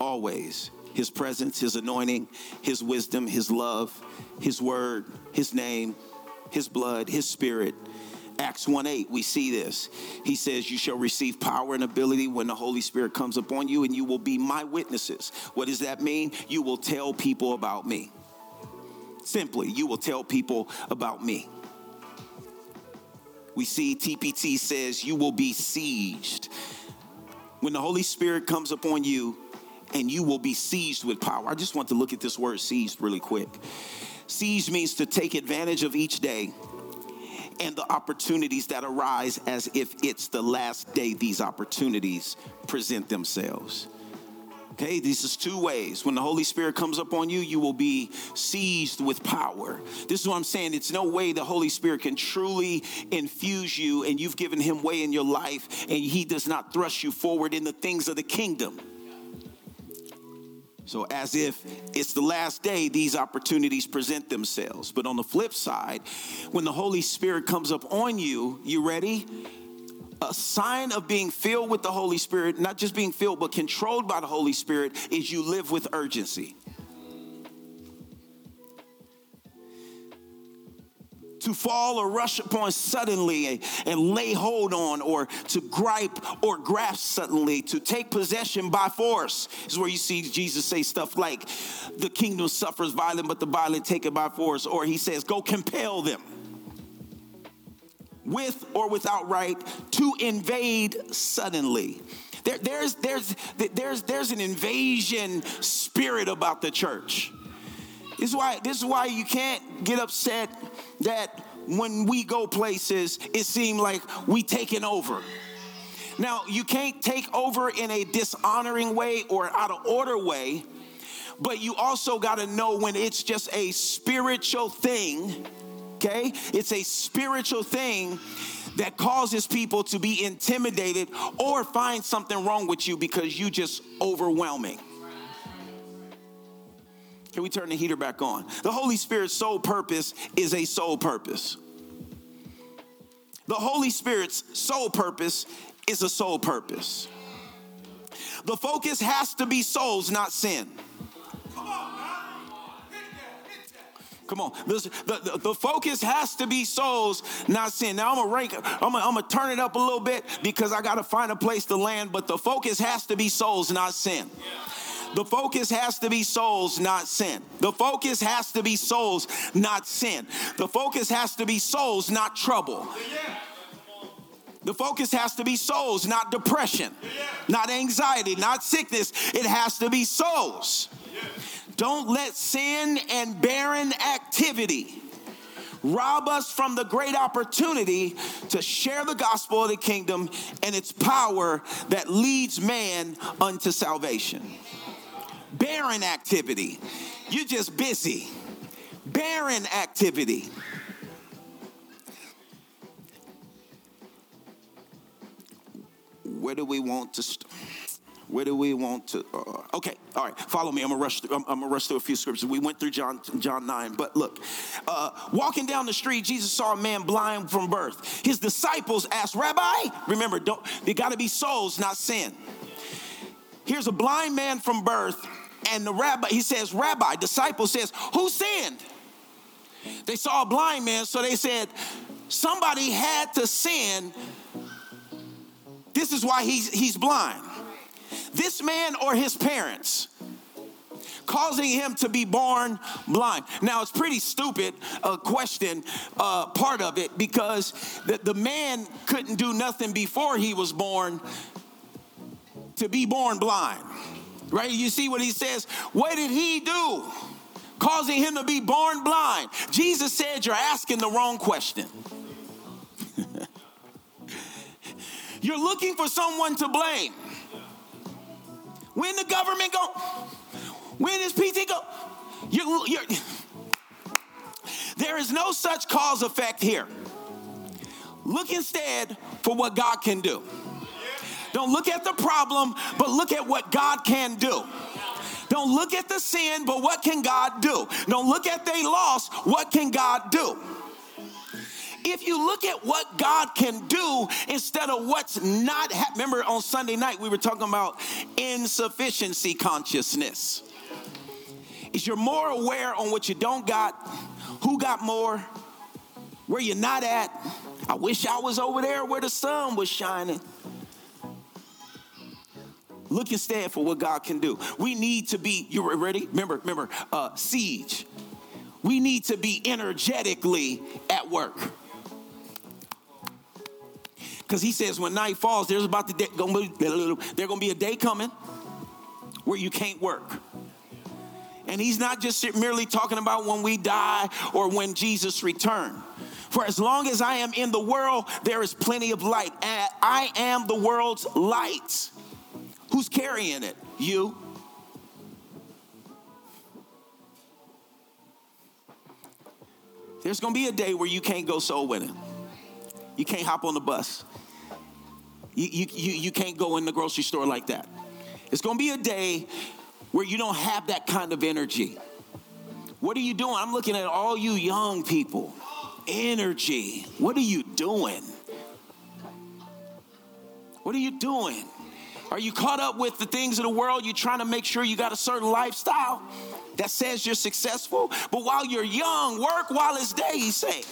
always. His presence, his anointing, his wisdom, his love, his word, his name, his blood, his spirit. Acts 1 8, we see this. He says, You shall receive power and ability when the Holy Spirit comes upon you, and you will be my witnesses. What does that mean? You will tell people about me. Simply, you will tell people about me we see TPT says you will be sieged. When the Holy Spirit comes upon you, and you will be seized with power. I just want to look at this word seized really quick. Seized means to take advantage of each day and the opportunities that arise as if it's the last day these opportunities present themselves. Okay, this is two ways. When the Holy Spirit comes up on you, you will be seized with power. This is what I'm saying. It's no way the Holy Spirit can truly infuse you and you've given him way in your life and he does not thrust you forward in the things of the kingdom. So, as if it's the last day, these opportunities present themselves. But on the flip side, when the Holy Spirit comes up on you, you ready? A sign of being filled with the Holy Spirit, not just being filled, but controlled by the Holy Spirit, is you live with urgency. to fall or rush upon suddenly and lay hold on, or to gripe or grasp suddenly, to take possession by force. Is where you see Jesus say stuff like, The kingdom suffers violence, but the violent take it by force. Or he says, Go compel them with or without right to invade suddenly. There, there's, there's, there's, there's an invasion spirit about the church. This is, why, this is why you can't get upset that when we go places, it seems like we taking over. Now, you can't take over in a dishonoring way or out of order way, but you also got to know when it's just a spiritual thing okay? It's a spiritual thing that causes people to be intimidated or find something wrong with you because you just overwhelming. Can we turn the heater back on? The Holy Spirit's sole purpose is a sole purpose. The Holy Spirit's sole purpose is a sole purpose. The focus has to be souls, not sin. Come on. The, the, the, focus has to be souls, not sin. Now I'm gonna rank, I'm gonna, I'm turn it up a little bit because I gotta find a place to land, but the focus has to be souls, not sin. The focus has to be souls, not sin. The focus has to be souls, not sin. The focus has to be souls, not trouble. The focus has to be souls, not depression, not anxiety, not sickness. It has to be souls. Don't let sin and barren activity rob us from the great opportunity to share the gospel of the kingdom and its power that leads man unto salvation. Barren activity, you're just busy. Barren activity. Where do we want to start? Where do we want to? Uh, okay, all right. Follow me. I'm gonna rush. Through, I'm, I'm, gonna rush through a few scriptures. We went through John John nine, but look, uh, walking down the street, Jesus saw a man blind from birth. His disciples asked, Rabbi, remember, don't they got to be souls, not sin. Here's a blind man from birth, and the rabbi he says, Rabbi, disciple says, who sinned? They saw a blind man, so they said, somebody had to sin. This is why he's he's blind this man or his parents causing him to be born blind. Now, it's pretty stupid uh, question, uh, part of it, because the, the man couldn't do nothing before he was born to be born blind. Right? You see what he says? What did he do? Causing him to be born blind. Jesus said, You're asking the wrong question. [LAUGHS] You're looking for someone to blame. When the government go, When is PT go? You're, you're, there is no such cause effect here. Look instead for what God can do. Don't look at the problem, but look at what God can do. Don't look at the sin, but what can God do? Don't look at they lost, what can God do? If you look at what God can do instead of what's not, ha- remember on Sunday night we were talking about insufficiency consciousness. Is you're more aware on what you don't got, who got more, where you're not at. I wish I was over there where the sun was shining. Look instead for what God can do. We need to be, you ready? Remember, remember, uh, siege. We need to be energetically at work. Because he says when night falls, there's about to day, there's gonna be a day coming where you can't work. And he's not just merely talking about when we die or when Jesus returns. For as long as I am in the world, there is plenty of light. And I am the world's light. Who's carrying it? You. There's gonna be a day where you can't go soul winning. You can't hop on the bus. You, you, you, can't go in the grocery store like that. It's gonna be a day where you don't have that kind of energy. What are you doing? I'm looking at all you young people. Energy. What are you doing? What are you doing? Are you caught up with the things of the world? You're trying to make sure you got a certain lifestyle that says you're successful. But while you're young, work while it's day, he's saying.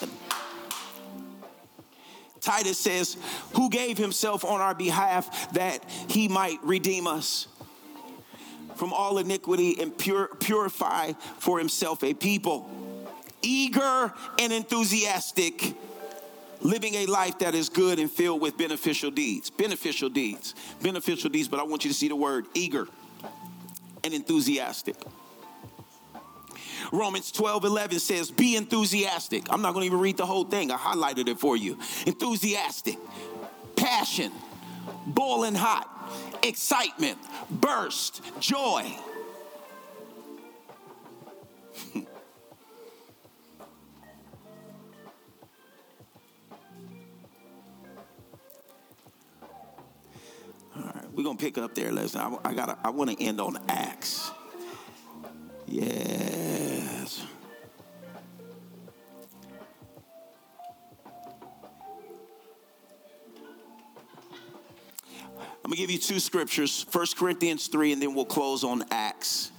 Titus says, Who gave himself on our behalf that he might redeem us from all iniquity and purify for himself a people eager and enthusiastic living a life that is good and filled with beneficial deeds. Beneficial deeds. Beneficial deeds, but I want you to see the word eager and enthusiastic. Romans 12 11 says, Be enthusiastic. I'm not going to even read the whole thing, I highlighted it for you. Enthusiastic, passion, boiling hot, excitement, burst, joy. [LAUGHS] All right, we're gonna pick up there. Listen, I, I gotta. I want to end on Acts. Yes. Give you two scriptures, First Corinthians 3, and then we'll close on Acts.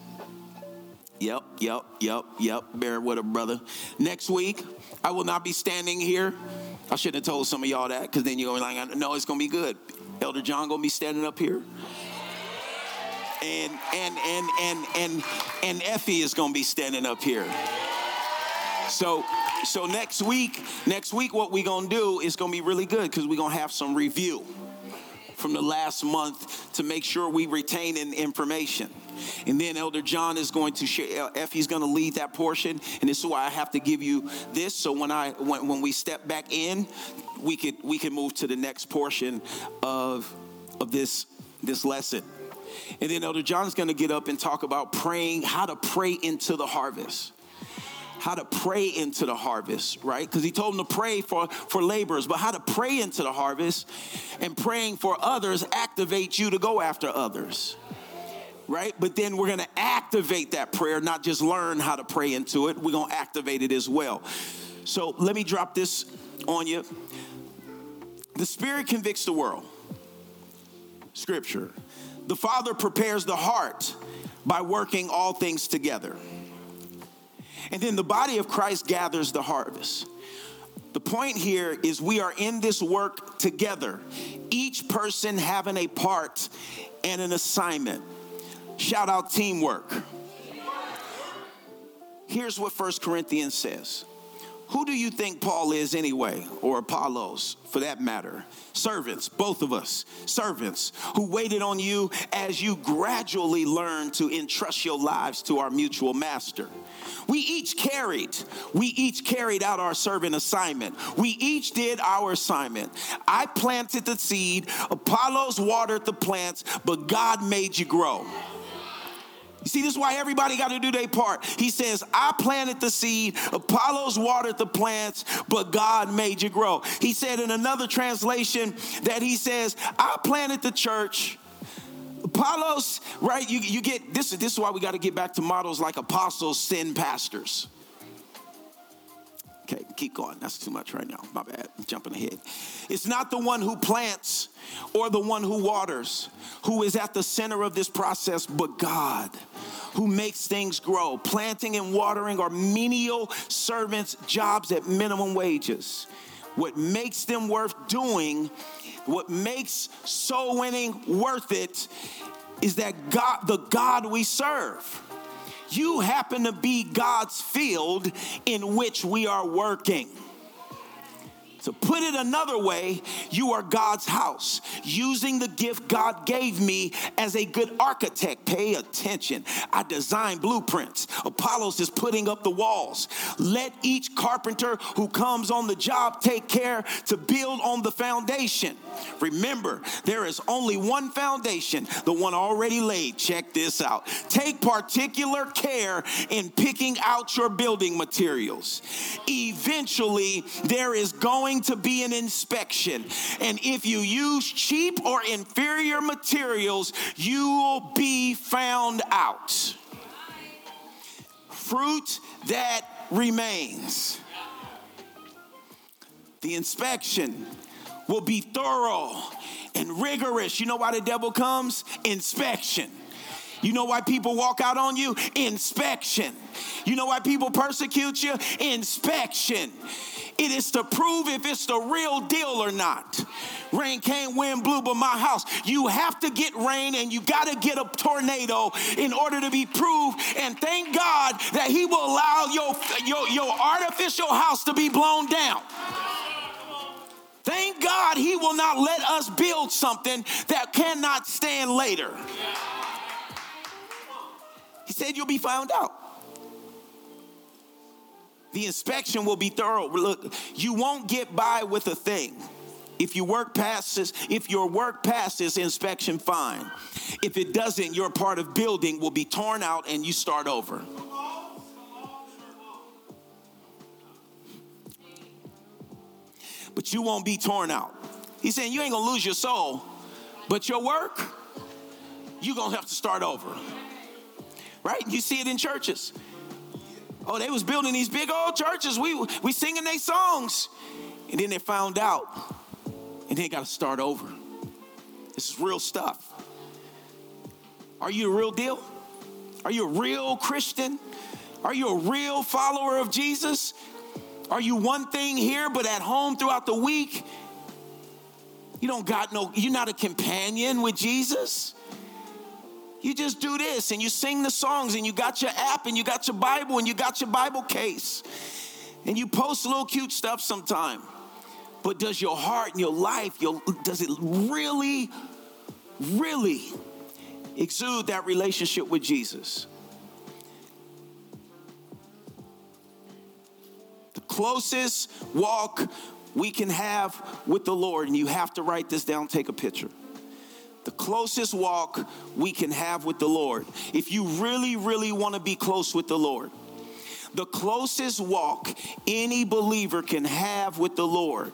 Yep, yep, yep, yep. Bear with a brother. Next week, I will not be standing here. I shouldn't have told some of y'all that because then you're going to be like, no, it's gonna be good. Elder John gonna be standing up here. And and and and and and Effie is gonna be standing up here. So so next week, next week what we gonna do is gonna be really good because we're gonna have some review from the last month to make sure we retain information. And then Elder John is going to share, uh, Effie's going to lead that portion. And this is why I have to give you this. So when I when, when we step back in, we could we can move to the next portion of of this this lesson. And then Elder John's going to get up and talk about praying, how to pray into the harvest how to pray into the harvest, right? Because he told them to pray for, for laborers, but how to pray into the harvest and praying for others activates you to go after others, right? But then we're gonna activate that prayer, not just learn how to pray into it, we're gonna activate it as well. So let me drop this on you. The Spirit convicts the world, scripture. The Father prepares the heart by working all things together. And then the body of Christ gathers the harvest. The point here is we are in this work together, each person having a part and an assignment. Shout out teamwork. Here's what First Corinthians says who do you think Paul is anyway, or Apollos for that matter? Servants, both of us, servants who waited on you as you gradually learned to entrust your lives to our mutual master. We each carried, we each carried out our servant assignment. We each did our assignment. I planted the seed, Apollos watered the plants, but God made you grow. See, this is why everybody got to do their part. He says, I planted the seed, Apollos watered the plants, but God made you grow. He said in another translation that he says, I planted the church. Apollos, right? You, you get this. This is why we got to get back to models like apostles, sin pastors. Okay, keep going. That's too much right now. My bad. Jumping ahead. It's not the one who plants or the one who waters who is at the center of this process, but God who makes things grow. Planting and watering are menial servants' jobs at minimum wages. What makes them worth doing, what makes soul winning worth it, is that God, the God we serve you happen to be God's field in which we are working. To put it another way, you are God's house, using the gift God gave me as a good architect. Pay attention. I design blueprints. Apollos is putting up the walls. Let each carpenter who comes on the job take care to build on the foundation. Remember, there is only one foundation, the one already laid. Check this out. Take particular care in picking out your building materials. Eventually, there is going going to be an inspection. And if you use cheap or inferior materials, you will be found out. Fruit that remains. The inspection will be thorough and rigorous. You know why the devil comes? Inspection. You know why people walk out on you? Inspection. You know why people persecute you? Inspection. It is to prove if it's the real deal or not. Rain came, wind blew, but my house. You have to get rain and you got to get a tornado in order to be proved. And thank God that He will allow your, your, your artificial house to be blown down. Thank God He will not let us build something that cannot stand later. He said, You'll be found out. The inspection will be thorough. Look, you won't get by with a thing. If you work past this, if your work passes inspection, fine. If it doesn't, your part of building will be torn out and you start over. But you won't be torn out. He's saying you ain't gonna lose your soul, but your work, you're gonna have to start over. Right? You see it in churches. Oh, they was building these big old churches. We we singing their songs. And then they found out. And they got to start over. This is real stuff. Are you a real deal? Are you a real Christian? Are you a real follower of Jesus? Are you one thing here but at home throughout the week? You don't got no, you're not a companion with Jesus. You just do this and you sing the songs and you got your app and you got your Bible and you got your Bible case and you post a little cute stuff sometime. But does your heart and your life, your, does it really, really exude that relationship with Jesus? The closest walk we can have with the Lord, and you have to write this down, take a picture the closest walk we can have with the Lord. If you really, really want to be close with the Lord, the closest walk any believer can have with the Lord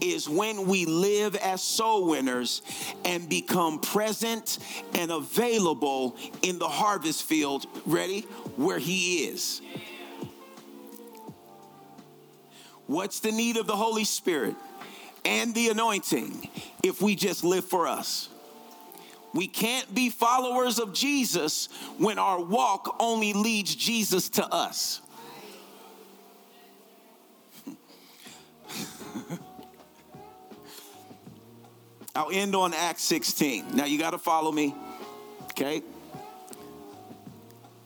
is when we live as soul winners and become present and available in the harvest field, ready? Where He is. What's the need of the Holy Spirit and the anointing if we just live for us? We can't be followers of Jesus when our walk only leads Jesus to us. [LAUGHS] I'll end on Acts 16. Now you got to follow me, okay?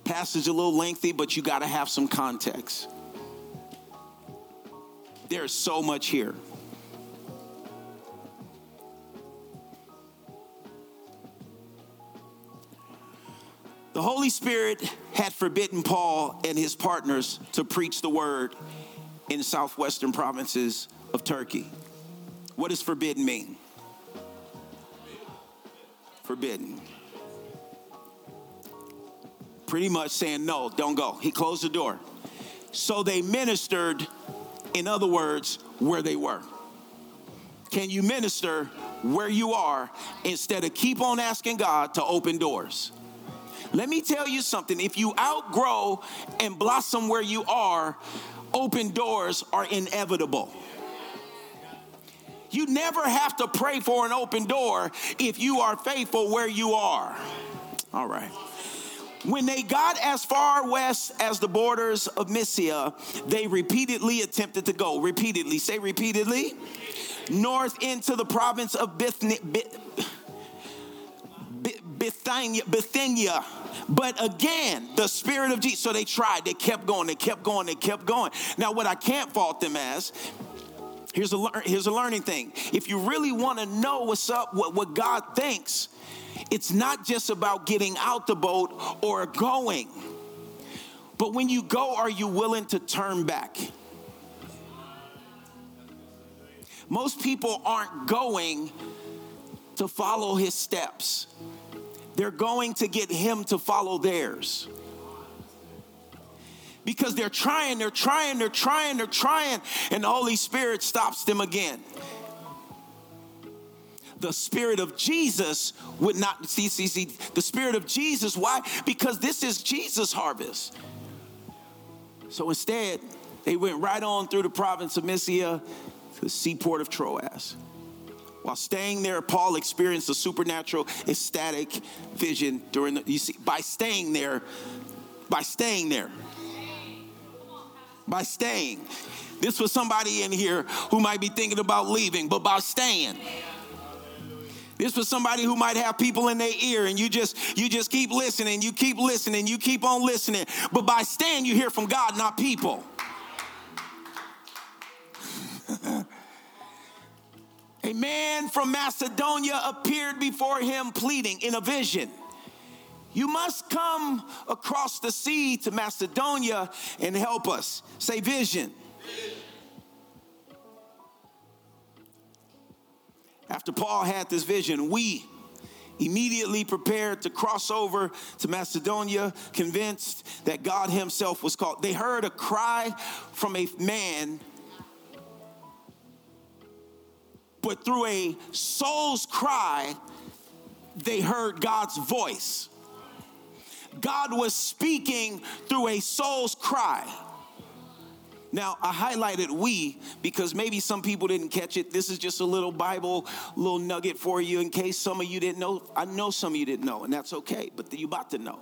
Passage a little lengthy, but you got to have some context. There's so much here. The Holy Spirit had forbidden Paul and his partners to preach the word in southwestern provinces of Turkey. What does forbidden mean? Forbidden. pretty much saying, No, don't go. He closed the door. So they ministered, in other words, where they were. Can you minister where you are instead of keep on asking God to open doors? Let me tell you something. If you outgrow and blossom where you are, open doors are inevitable. You never have to pray for an open door if you are faithful where you are. All right. When they got as far west as the borders of Mysia, they repeatedly attempted to go. Repeatedly. Say repeatedly. North into the province of Bithynia. Bithynia, Bithynia. But again, the Spirit of Jesus. So they tried, they kept going, they kept going, they kept going. Now, what I can't fault them as Here's a, here's a learning thing. If you really want to know what's up, what, what God thinks, it's not just about getting out the boat or going. But when you go, are you willing to turn back? Most people aren't going to follow his steps, they're going to get him to follow theirs because they're trying, they're trying, they're trying, they're trying, and the Holy Spirit stops them again. The Spirit of Jesus would not see, see, see, the Spirit of Jesus. Why? Because this is Jesus' harvest. So instead, they went right on through the province of Mysia to the seaport of Troas. While staying there, Paul experienced a supernatural ecstatic vision during the, you see, by staying there, by staying there by staying. This was somebody in here who might be thinking about leaving, but by staying. This was somebody who might have people in their ear and you just you just keep listening, you keep listening, you keep on listening. But by staying you hear from God, not people. [LAUGHS] a man from Macedonia appeared before him pleading in a vision. You must come across the sea to Macedonia and help us. Say vision. After Paul had this vision, we immediately prepared to cross over to Macedonia, convinced that God Himself was called. They heard a cry from a man, but through a soul's cry, they heard God's voice. God was speaking through a soul's cry. Now, I highlighted we because maybe some people didn't catch it. This is just a little Bible, little nugget for you in case some of you didn't know. I know some of you didn't know, and that's okay, but you about to know.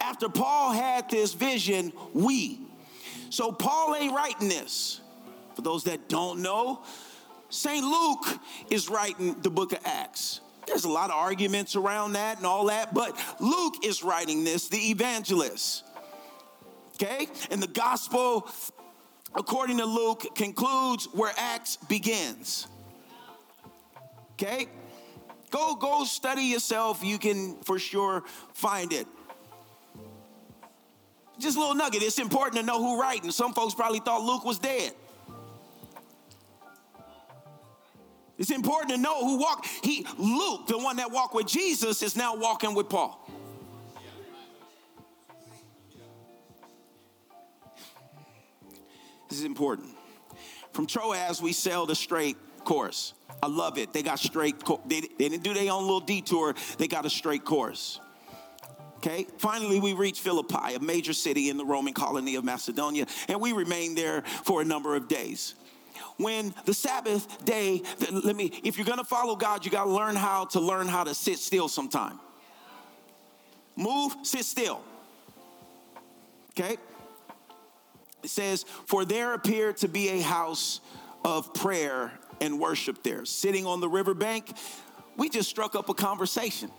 After Paul had this vision, we. So Paul ain't writing this. For those that don't know, St. Luke is writing the book of Acts. There's a lot of arguments around that and all that, but Luke is writing this, the evangelist. Okay? And the gospel, according to Luke, concludes where Acts begins. Okay? Go go study yourself. You can for sure find it. Just a little nugget. It's important to know who writing. Some folks probably thought Luke was dead. It's important to know who walked. He, Luke, the one that walked with Jesus, is now walking with Paul. This is important. From Troas, we sailed a straight course. I love it. They got straight. They, they didn't do their own little detour. They got a straight course. Okay. Finally, we reached Philippi, a major city in the Roman colony of Macedonia, and we remained there for a number of days when the Sabbath day, let me, if you're gonna follow God, you gotta learn how to learn how to sit still sometime. Move, sit still. Okay? It says, For there appeared to be a house of prayer and worship there. Sitting on the riverbank, we just struck up a conversation.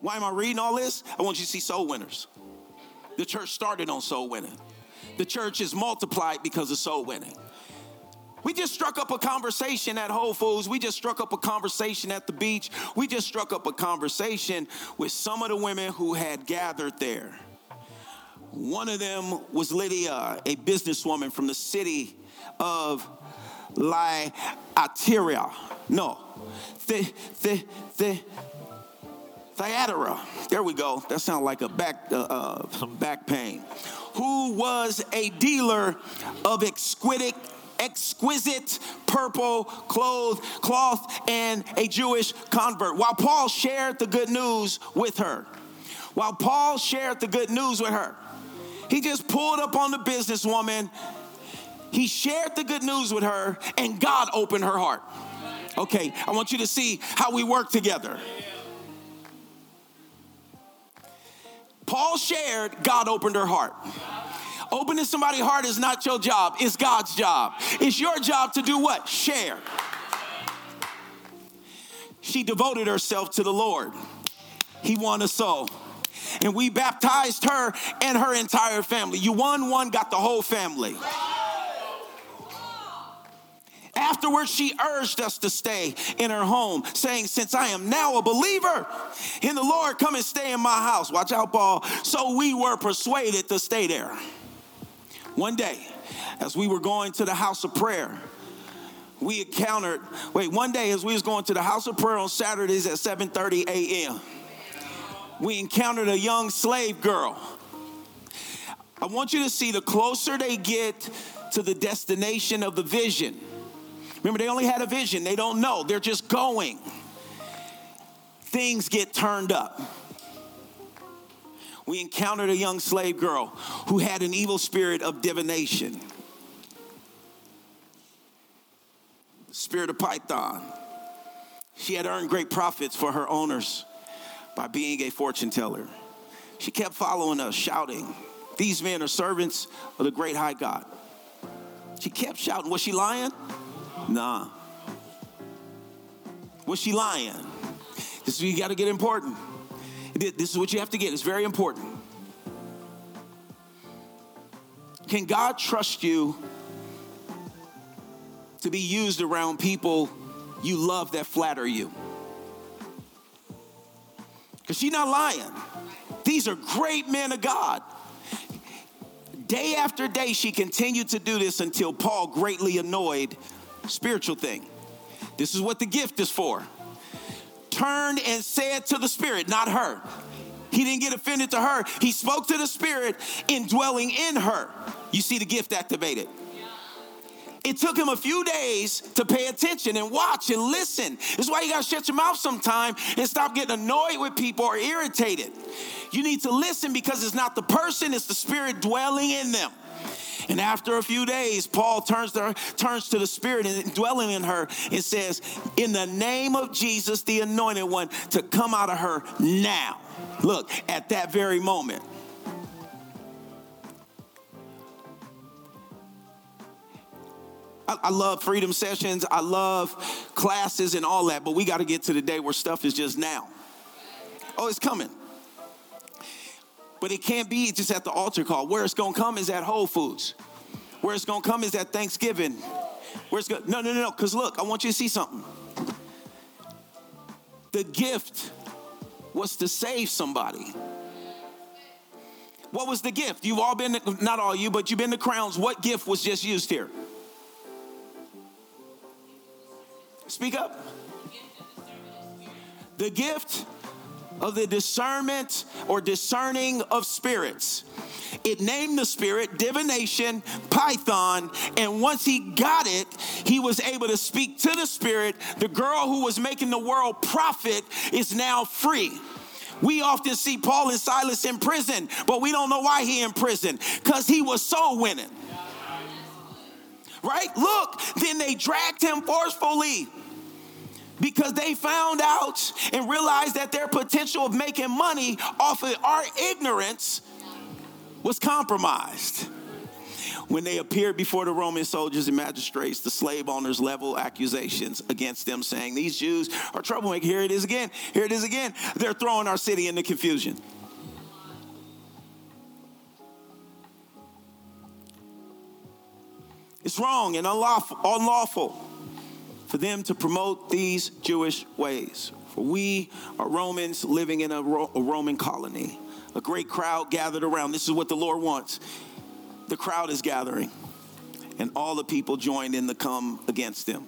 Why am I reading all this? I want you to see soul winners. The church started on soul winning the church is multiplied because of soul winning. We just struck up a conversation at Whole Foods. We just struck up a conversation at the beach. We just struck up a conversation with some of the women who had gathered there. One of them was Lydia, a businesswoman from the city of Thyatira. No, the, the, the, Thyatira. There we go. That sounds like a back uh, uh, back pain. Who was a dealer of exquisite exquisite purple cloth, cloth and a Jewish convert. While Paul shared the good news with her, while Paul shared the good news with her, he just pulled up on the businesswoman. He shared the good news with her, and God opened her heart. Okay, I want you to see how we work together. Paul shared, God opened her heart. Opening somebody's heart is not your job, it's God's job. It's your job to do what? Share. She devoted herself to the Lord. He won a soul. And we baptized her and her entire family. You won one, got the whole family. Afterwards, she urged us to stay in her home, saying, Since I am now a believer in the Lord, come and stay in my house. Watch out, Paul. So we were persuaded to stay there. One day, as we were going to the house of prayer, we encountered, wait, one day as we was going to the house of prayer on Saturdays at 7:30 a.m., we encountered a young slave girl. I want you to see the closer they get to the destination of the vision. Remember, they only had a vision, they don't know, they're just going. Things get turned up we encountered a young slave girl who had an evil spirit of divination. Spirit of Python. She had earned great profits for her owners by being a fortune teller. She kept following us, shouting, These men are servants of the great high God. She kept shouting. Was she lying? Nah. Was she lying? This is you got to get important. This is what you have to get. It's very important. Can God trust you to be used around people you love that flatter you? Because she's not lying. These are great men of God. Day after day, she continued to do this until Paul greatly annoyed spiritual thing. This is what the gift is for turned and said to the Spirit, not her. He didn't get offended to her. He spoke to the Spirit indwelling in her. You see the gift activated. It took him a few days to pay attention and watch and listen. This is why you gotta shut your mouth sometime and stop getting annoyed with people or irritated. You need to listen because it's not the person, it's the spirit dwelling in them. And after a few days, Paul turns to, her, turns to the Spirit and dwelling in her and says, In the name of Jesus, the anointed one, to come out of her now. Look, at that very moment. I, I love freedom sessions, I love classes and all that, but we got to get to the day where stuff is just now. Oh, it's coming. But it can't be just at the altar call. Where it's gonna come is at Whole Foods. Where it's gonna come is at Thanksgiving. Where it's gonna, no, no, no, no. Because look, I want you to see something. The gift was to save somebody. What was the gift? You've all been, not all you, but you've been to Crowns. What gift was just used here? Speak up. The gift of the discernment or discerning of spirits. It named the spirit divination, Python, and once he got it, he was able to speak to the spirit. The girl who was making the world profit is now free. We often see Paul and Silas in prison, but we don't know why he in prison because he was soul winning. Right? Look, then they dragged him forcefully because they found out and realized that their potential of making money off of our ignorance was compromised. When they appeared before the Roman soldiers and magistrates, the slave owners leveled accusations against them, saying, These Jews are troublemakers. Here it is again. Here it is again. They're throwing our city into confusion. It's wrong and unlawful. unlawful for them to promote these Jewish ways. For we are Romans living in a, Ro- a Roman colony. A great crowd gathered around. This is what the Lord wants. The crowd is gathering, and all the people joined in to come against them.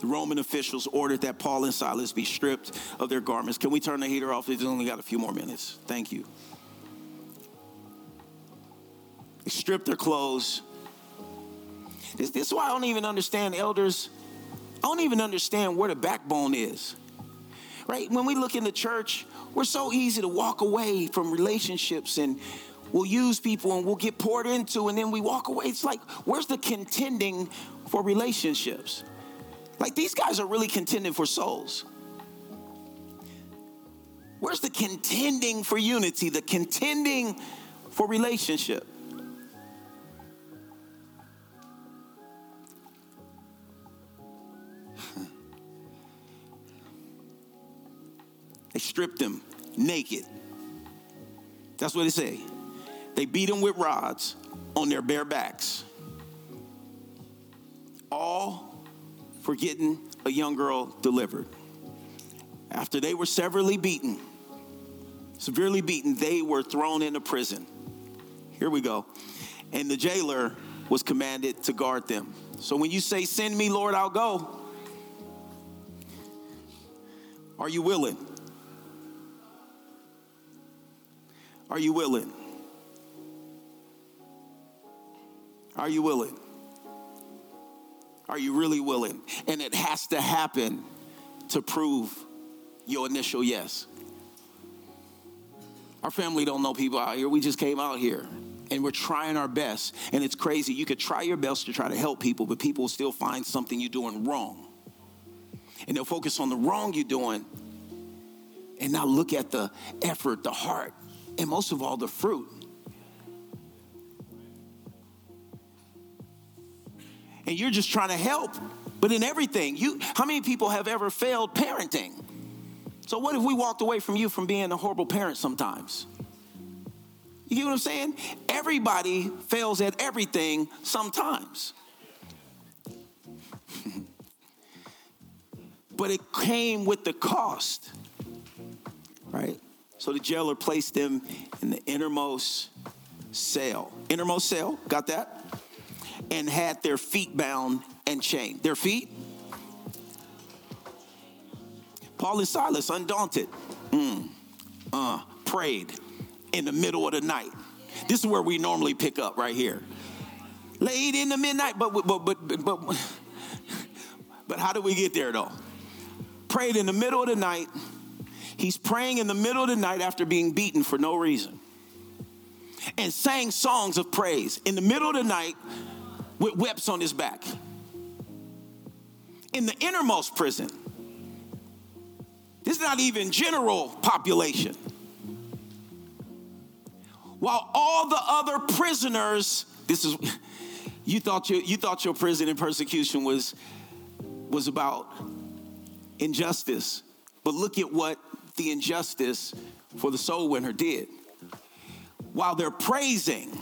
the Roman officials ordered that Paul and Silas be stripped of their garments. Can we turn the heater off? We've only got a few more minutes. Thank you. They stripped their clothes. This, this is why I don't even understand elders. I don't even understand where the backbone is. Right? When we look in the church, we're so easy to walk away from relationships and we'll use people and we'll get poured into and then we walk away. It's like, where's the contending for relationships? Like these guys are really contending for souls. Where's the contending for unity, the contending for relationship? They stripped him naked. That's what they say. They beat him with rods on their bare backs. All for getting a young girl delivered. After they were severely beaten, severely beaten, they were thrown into prison. Here we go. And the jailer was commanded to guard them. So when you say, Send me, Lord, I'll go, are you willing? Are you willing? Are you willing? Are you really willing? And it has to happen to prove your initial yes. Our family don't know people out here. We just came out here and we're trying our best. And it's crazy. You could try your best to try to help people, but people will still find something you're doing wrong. And they'll focus on the wrong you're doing and not look at the effort, the heart, and most of all, the fruit. and you're just trying to help. But in everything, you how many people have ever failed parenting? So what if we walked away from you from being a horrible parent sometimes? You get what I'm saying? Everybody fails at everything sometimes. [LAUGHS] but it came with the cost. Right? So the jailer placed them in the innermost cell. Innermost cell, got that? and had their feet bound and chained. Their feet? Paul and Silas, undaunted, mm, uh, prayed in the middle of the night. This is where we normally pick up right here. Late in the midnight, but but but but but, but [LAUGHS] how do we get there though? Prayed in the middle of the night. He's praying in the middle of the night after being beaten for no reason. And sang songs of praise in the middle of the night with whips on his back. In the innermost prison, this is not even general population. While all the other prisoners, this is [LAUGHS] you thought your you thought your prison and persecution was was about injustice. But look at what the injustice for the soul winner did. While they're praising,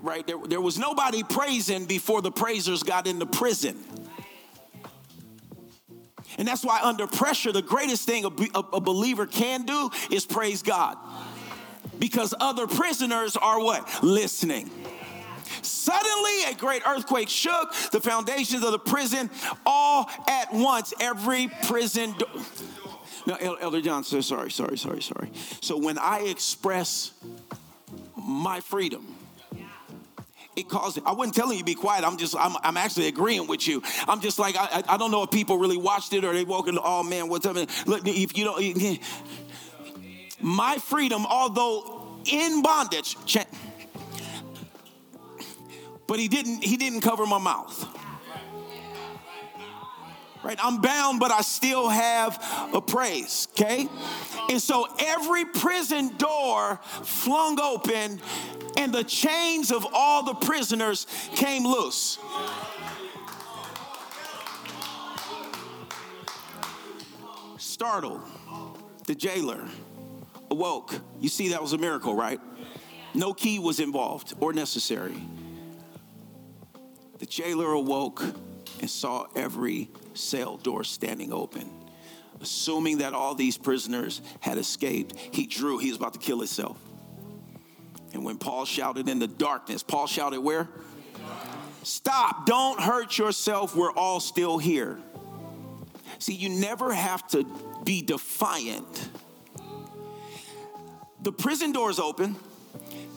right? There, there was nobody praising before the praisers got into prison. And that's why, under pressure, the greatest thing a, a, believer can do is praise God. Because other prisoners are what? Listening. Suddenly, a great earthquake shook the foundations of the prison all at once. Every prison. Do- no, Elder John says, sorry, sorry, sorry, sorry. So when I express my freedom, it caused I wasn't telling you to be quiet. I'm just, I'm, I'm actually agreeing with you. I'm just like, I, I don't know if people really watched it or they woke up, oh man, what's up? Look, if you don't, my freedom, although in bondage, but he didn't, he didn't cover my mouth. Right? I'm bound, but I still have a praise, okay? And so every prison door flung open and the chains of all the prisoners came loose. Startled, the jailer awoke. You see, that was a miracle, right? No key was involved or necessary. The jailer awoke and saw every cell door standing open. Assuming that all these prisoners had escaped, he drew, he was about to kill himself. And when Paul shouted in the darkness, Paul shouted where? Stop, don't hurt yourself, we're all still here. See, you never have to be defiant. The prison doors open,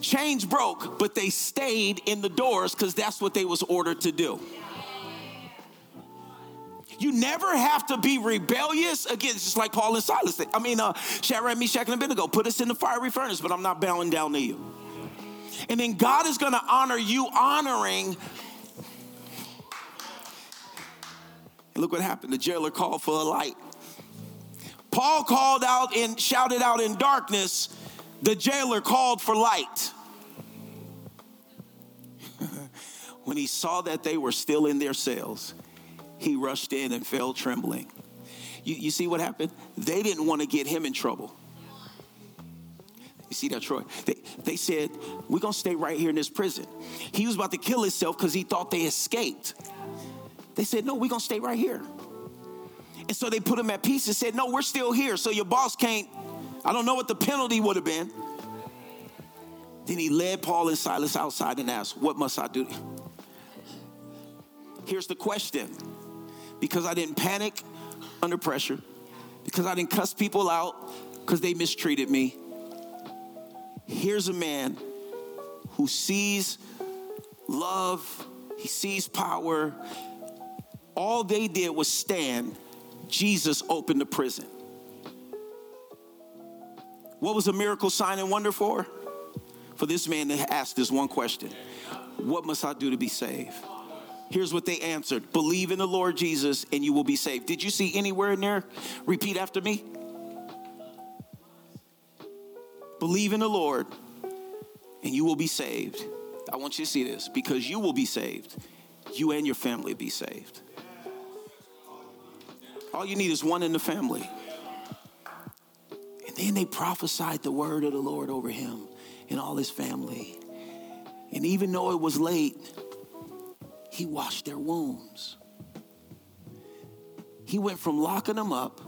chains broke, but they stayed in the doors because that's what they was ordered to do. You never have to be rebellious against, just like Paul and Silas. I mean, uh, Shadrach, Meshach, and Abednego, put us in the fiery furnace, but I'm not bowing down to you. And then God is going to honor you honoring. Look what happened. The jailer called for a light. Paul called out and shouted out in darkness. The jailer called for light. [LAUGHS] when he saw that they were still in their cells, he rushed in and fell trembling. You, you see what happened? They didn't want to get him in trouble. You see that, Troy? They, they said, We're going to stay right here in this prison. He was about to kill himself because he thought they escaped. They said, No, we're going to stay right here. And so they put him at peace and said, No, we're still here. So your boss can't, I don't know what the penalty would have been. Then he led Paul and Silas outside and asked, What must I do? Here's the question because I didn't panic under pressure, because I didn't cuss people out because they mistreated me. Here's a man who sees love, he sees power. All they did was stand. Jesus opened the prison. What was a miracle sign and wonder for? For this man to ask this one question What must I do to be saved? Here's what they answered Believe in the Lord Jesus and you will be saved. Did you see anywhere in there? Repeat after me. Believe in the Lord and you will be saved. I want you to see this because you will be saved. You and your family be saved. All you need is one in the family. And then they prophesied the word of the Lord over him and all his family. And even though it was late, he washed their wounds. He went from locking them up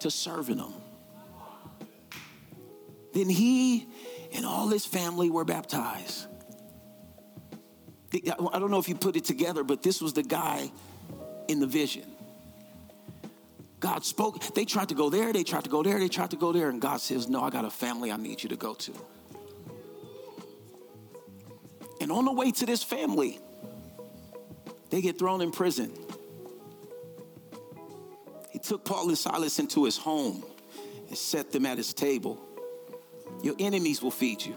to serving them. Then he and all his family were baptized. I don't know if you put it together, but this was the guy in the vision. God spoke. They tried to go there, they tried to go there, they tried to go there, and God says, No, I got a family I need you to go to. And on the way to this family, they get thrown in prison. He took Paul and Silas into his home and set them at his table. Your enemies will feed you.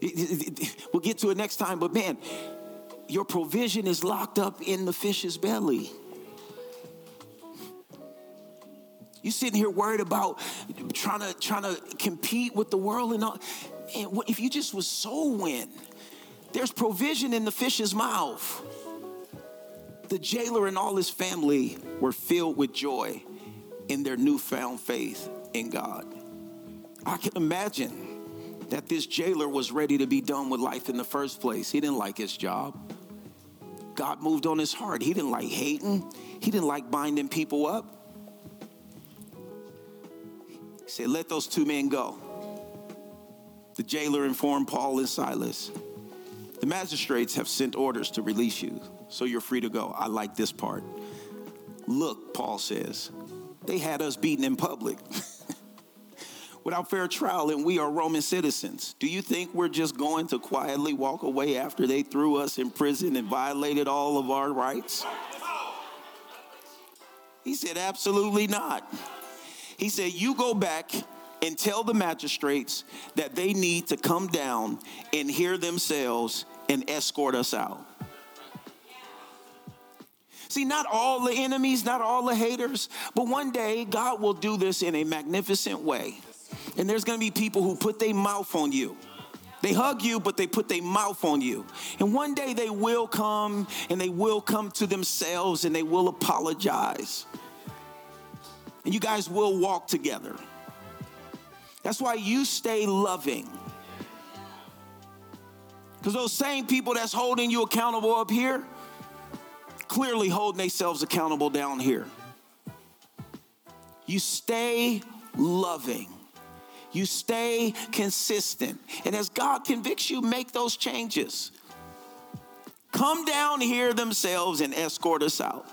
[LAUGHS] We'll get to it next time, but man, your provision is locked up in the fish's belly. You sitting here worried about trying to trying to compete with the world and all. And if you just was soul win, there's provision in the fish's mouth. The jailer and all his family were filled with joy in their newfound faith in God. I can imagine that this jailer was ready to be done with life in the first place. He didn't like his job. God moved on his heart. He didn't like hating, he didn't like binding people up. He said, Let those two men go. The jailer informed Paul and Silas magistrates have sent orders to release you, so you're free to go. I like this part. Look, Paul says, they had us beaten in public [LAUGHS] without fair trial, and we are Roman citizens. Do you think we're just going to quietly walk away after they threw us in prison and violated all of our rights? He said, Absolutely not. He said, You go back and tell the magistrates that they need to come down and hear themselves and escort us out. See, not all the enemies, not all the haters, but one day God will do this in a magnificent way. And there's gonna be people who put their mouth on you. They hug you, but they put their mouth on you. And one day they will come and they will come to themselves and they will apologize. And you guys will walk together. That's why you stay loving. Because those same people that's holding you accountable up here, clearly holding themselves accountable down here. You stay loving. You stay consistent. And as God convicts you, make those changes. come down here themselves and escort us out.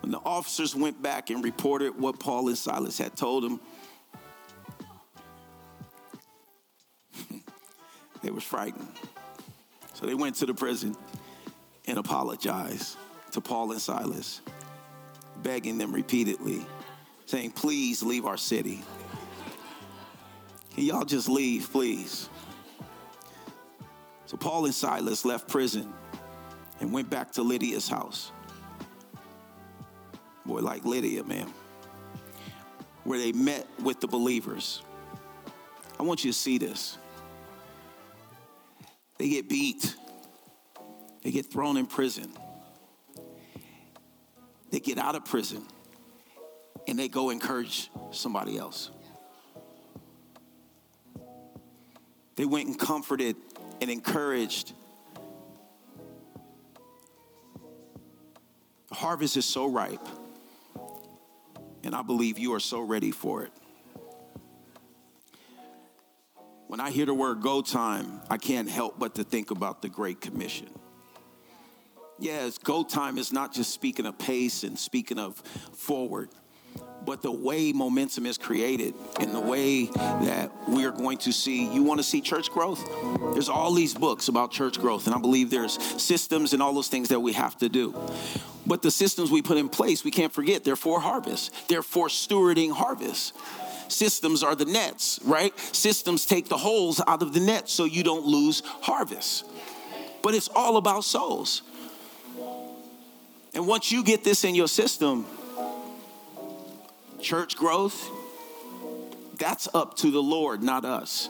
When the officers went back and reported what Paul and Silas had told them, they were frightened. So they went to the prison and apologized to Paul and Silas, begging them repeatedly, saying, Please leave our city. Can y'all just leave, please? So Paul and Silas left prison and went back to Lydia's house. Boy, like Lydia, man, where they met with the believers. I want you to see this. They get beat, they get thrown in prison, they get out of prison, and they go encourage somebody else. They went and comforted and encouraged. The harvest is so ripe, and I believe you are so ready for it. When I hear the word go time, I can't help but to think about the Great Commission. Yes, go time is not just speaking of pace and speaking of forward but the way momentum is created and the way that we are going to see you want to see church growth? There's all these books about church growth and i believe there's systems and all those things that we have to do. But the systems we put in place we can't forget they're for harvest. They're for stewarding harvest systems are the nets right systems take the holes out of the net so you don't lose harvest but it's all about souls and once you get this in your system Church growth, that's up to the Lord, not us.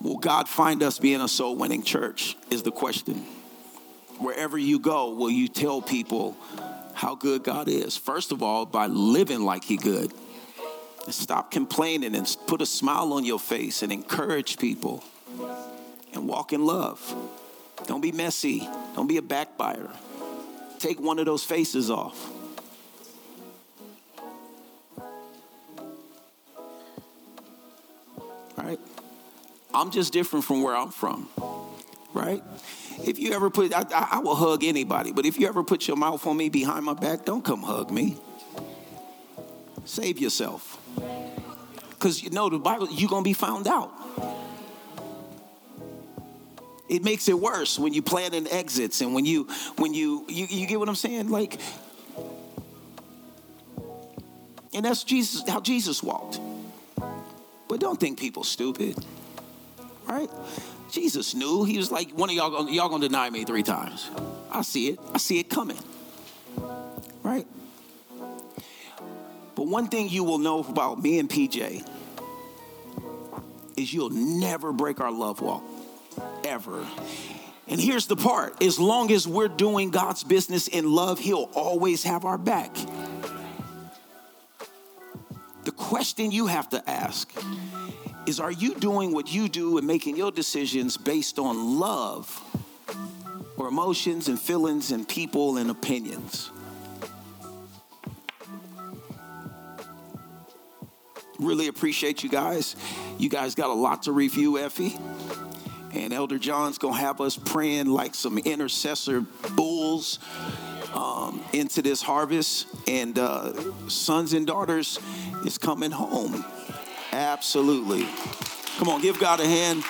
Will God find us being a soul winning church? Is the question. Wherever you go, will you tell people how good God is? First of all, by living like He good. And stop complaining and put a smile on your face and encourage people and walk in love. Don't be messy. Don't be a backbiter. Take one of those faces off. right? I'm just different from where I'm from, right? If you ever put, I, I, will hug anybody, but if you ever put your mouth on me behind my back, don't come hug me. Save yourself. Because you know, the Bible, you're to be found out. It makes it worse when you plan in exits and when you, when you, you, you get what I'm saying? Like, and that's Jesus, how Jesus walked. But don't think people stupid, right? Jesus knew. He was like, one of y'all, y'all gonna deny me three times. I see it. I see it coming, right? But one thing you will know about me and PJ is you'll never break our love walk, ever. And here's the part as long as we're doing God's business in love, He'll always have our back. The question you have to ask is Are you doing what you do and making your decisions based on love or emotions and feelings and people and opinions? Really appreciate you guys. You guys got a lot to review, Effie. And Elder John's gonna have us praying like some intercessor bulls um, into this harvest. And uh, sons and daughters is coming home. Absolutely. Come on, give God a hand.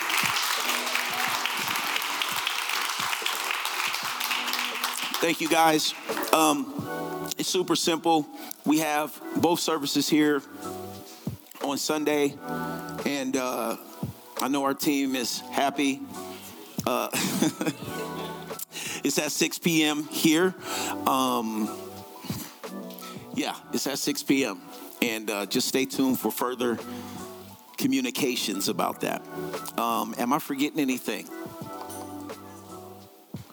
Thank you, guys. Um, it's super simple. We have both services here on Sunday, and uh, I know our team is happy. Uh, [LAUGHS] it's at 6 p.m. here. Um, yeah, it's at 6 p.m. And uh, just stay tuned for further communications about that. Um, am I forgetting anything?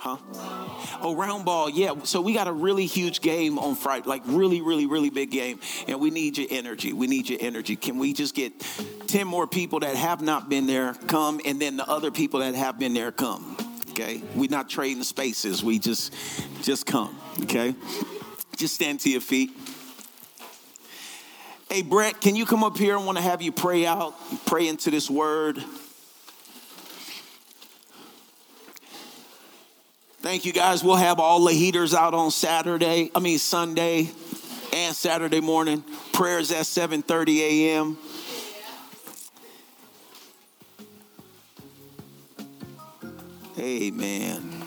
Huh? Oh, round ball, yeah. So we got a really huge game on Friday, like really, really, really big game, and we need your energy. We need your energy. Can we just get ten more people that have not been there come, and then the other people that have been there come? Okay, we're not trading spaces. We just, just come. Okay, just stand to your feet. Hey, Brett, can you come up here? I want to have you pray out, pray into this word. Thank you guys. We'll have all the heaters out on Saturday. I mean Sunday and Saturday morning. Prayers at 7:30 a.m. Amen.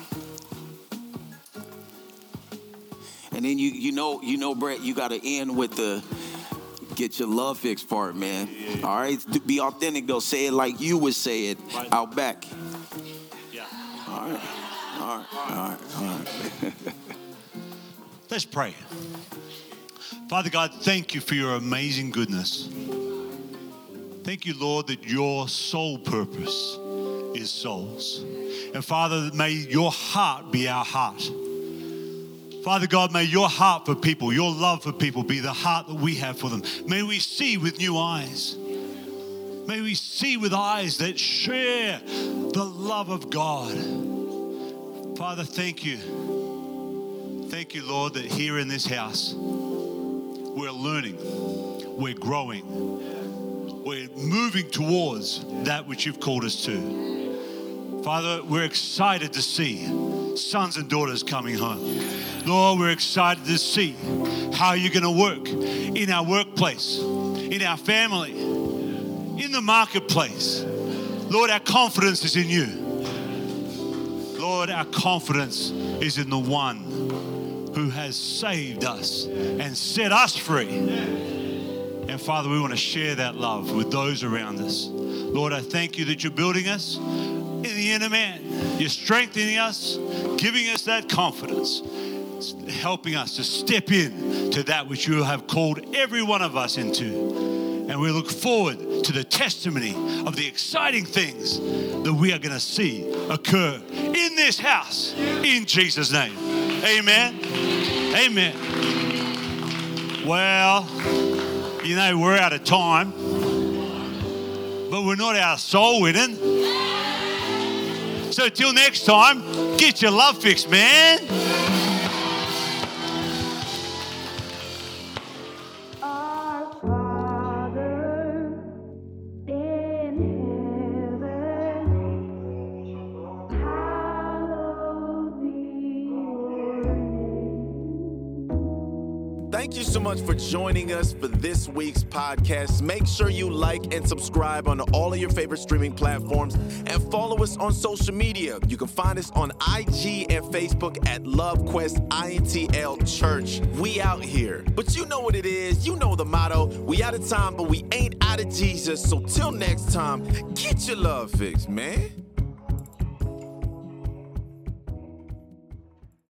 And then you you know you know Brett, you got to end with the get your love fix part, man. Yeah. All right, be authentic though. Say it like you would say it right. out back. All right. All right. All right. Let's pray. Father God, thank you for your amazing goodness. Thank you, Lord, that your sole purpose is souls. And Father, may your heart be our heart. Father God, may your heart for people, your love for people be the heart that we have for them. May we see with new eyes. May we see with eyes that share the love of God. Father, thank you. Thank you, Lord, that here in this house, we're learning, we're growing, we're moving towards that which you've called us to. Father, we're excited to see sons and daughters coming home. Lord, we're excited to see how you're going to work in our workplace, in our family, in the marketplace. Lord, our confidence is in you. Lord, our confidence is in the one who has saved us and set us free. And Father, we want to share that love with those around us. Lord, I thank you that you're building us in the inner man. You're strengthening us, giving us that confidence helping us to step in to that which you have called every one of us into. And we look forward to the testimony of the exciting things that we are going to see occur in this house in Jesus' name. Amen. Amen. Well, you know, we're out of time, but we're not our soul winning. So, till next time, get your love fixed, man. Joining us for this week's podcast. Make sure you like and subscribe on all of your favorite streaming platforms and follow us on social media. You can find us on IG and Facebook at LoveQuest INTL Church. We out here. But you know what it is. You know the motto. We out of time, but we ain't out of Jesus. So till next time, get your love fixed, man.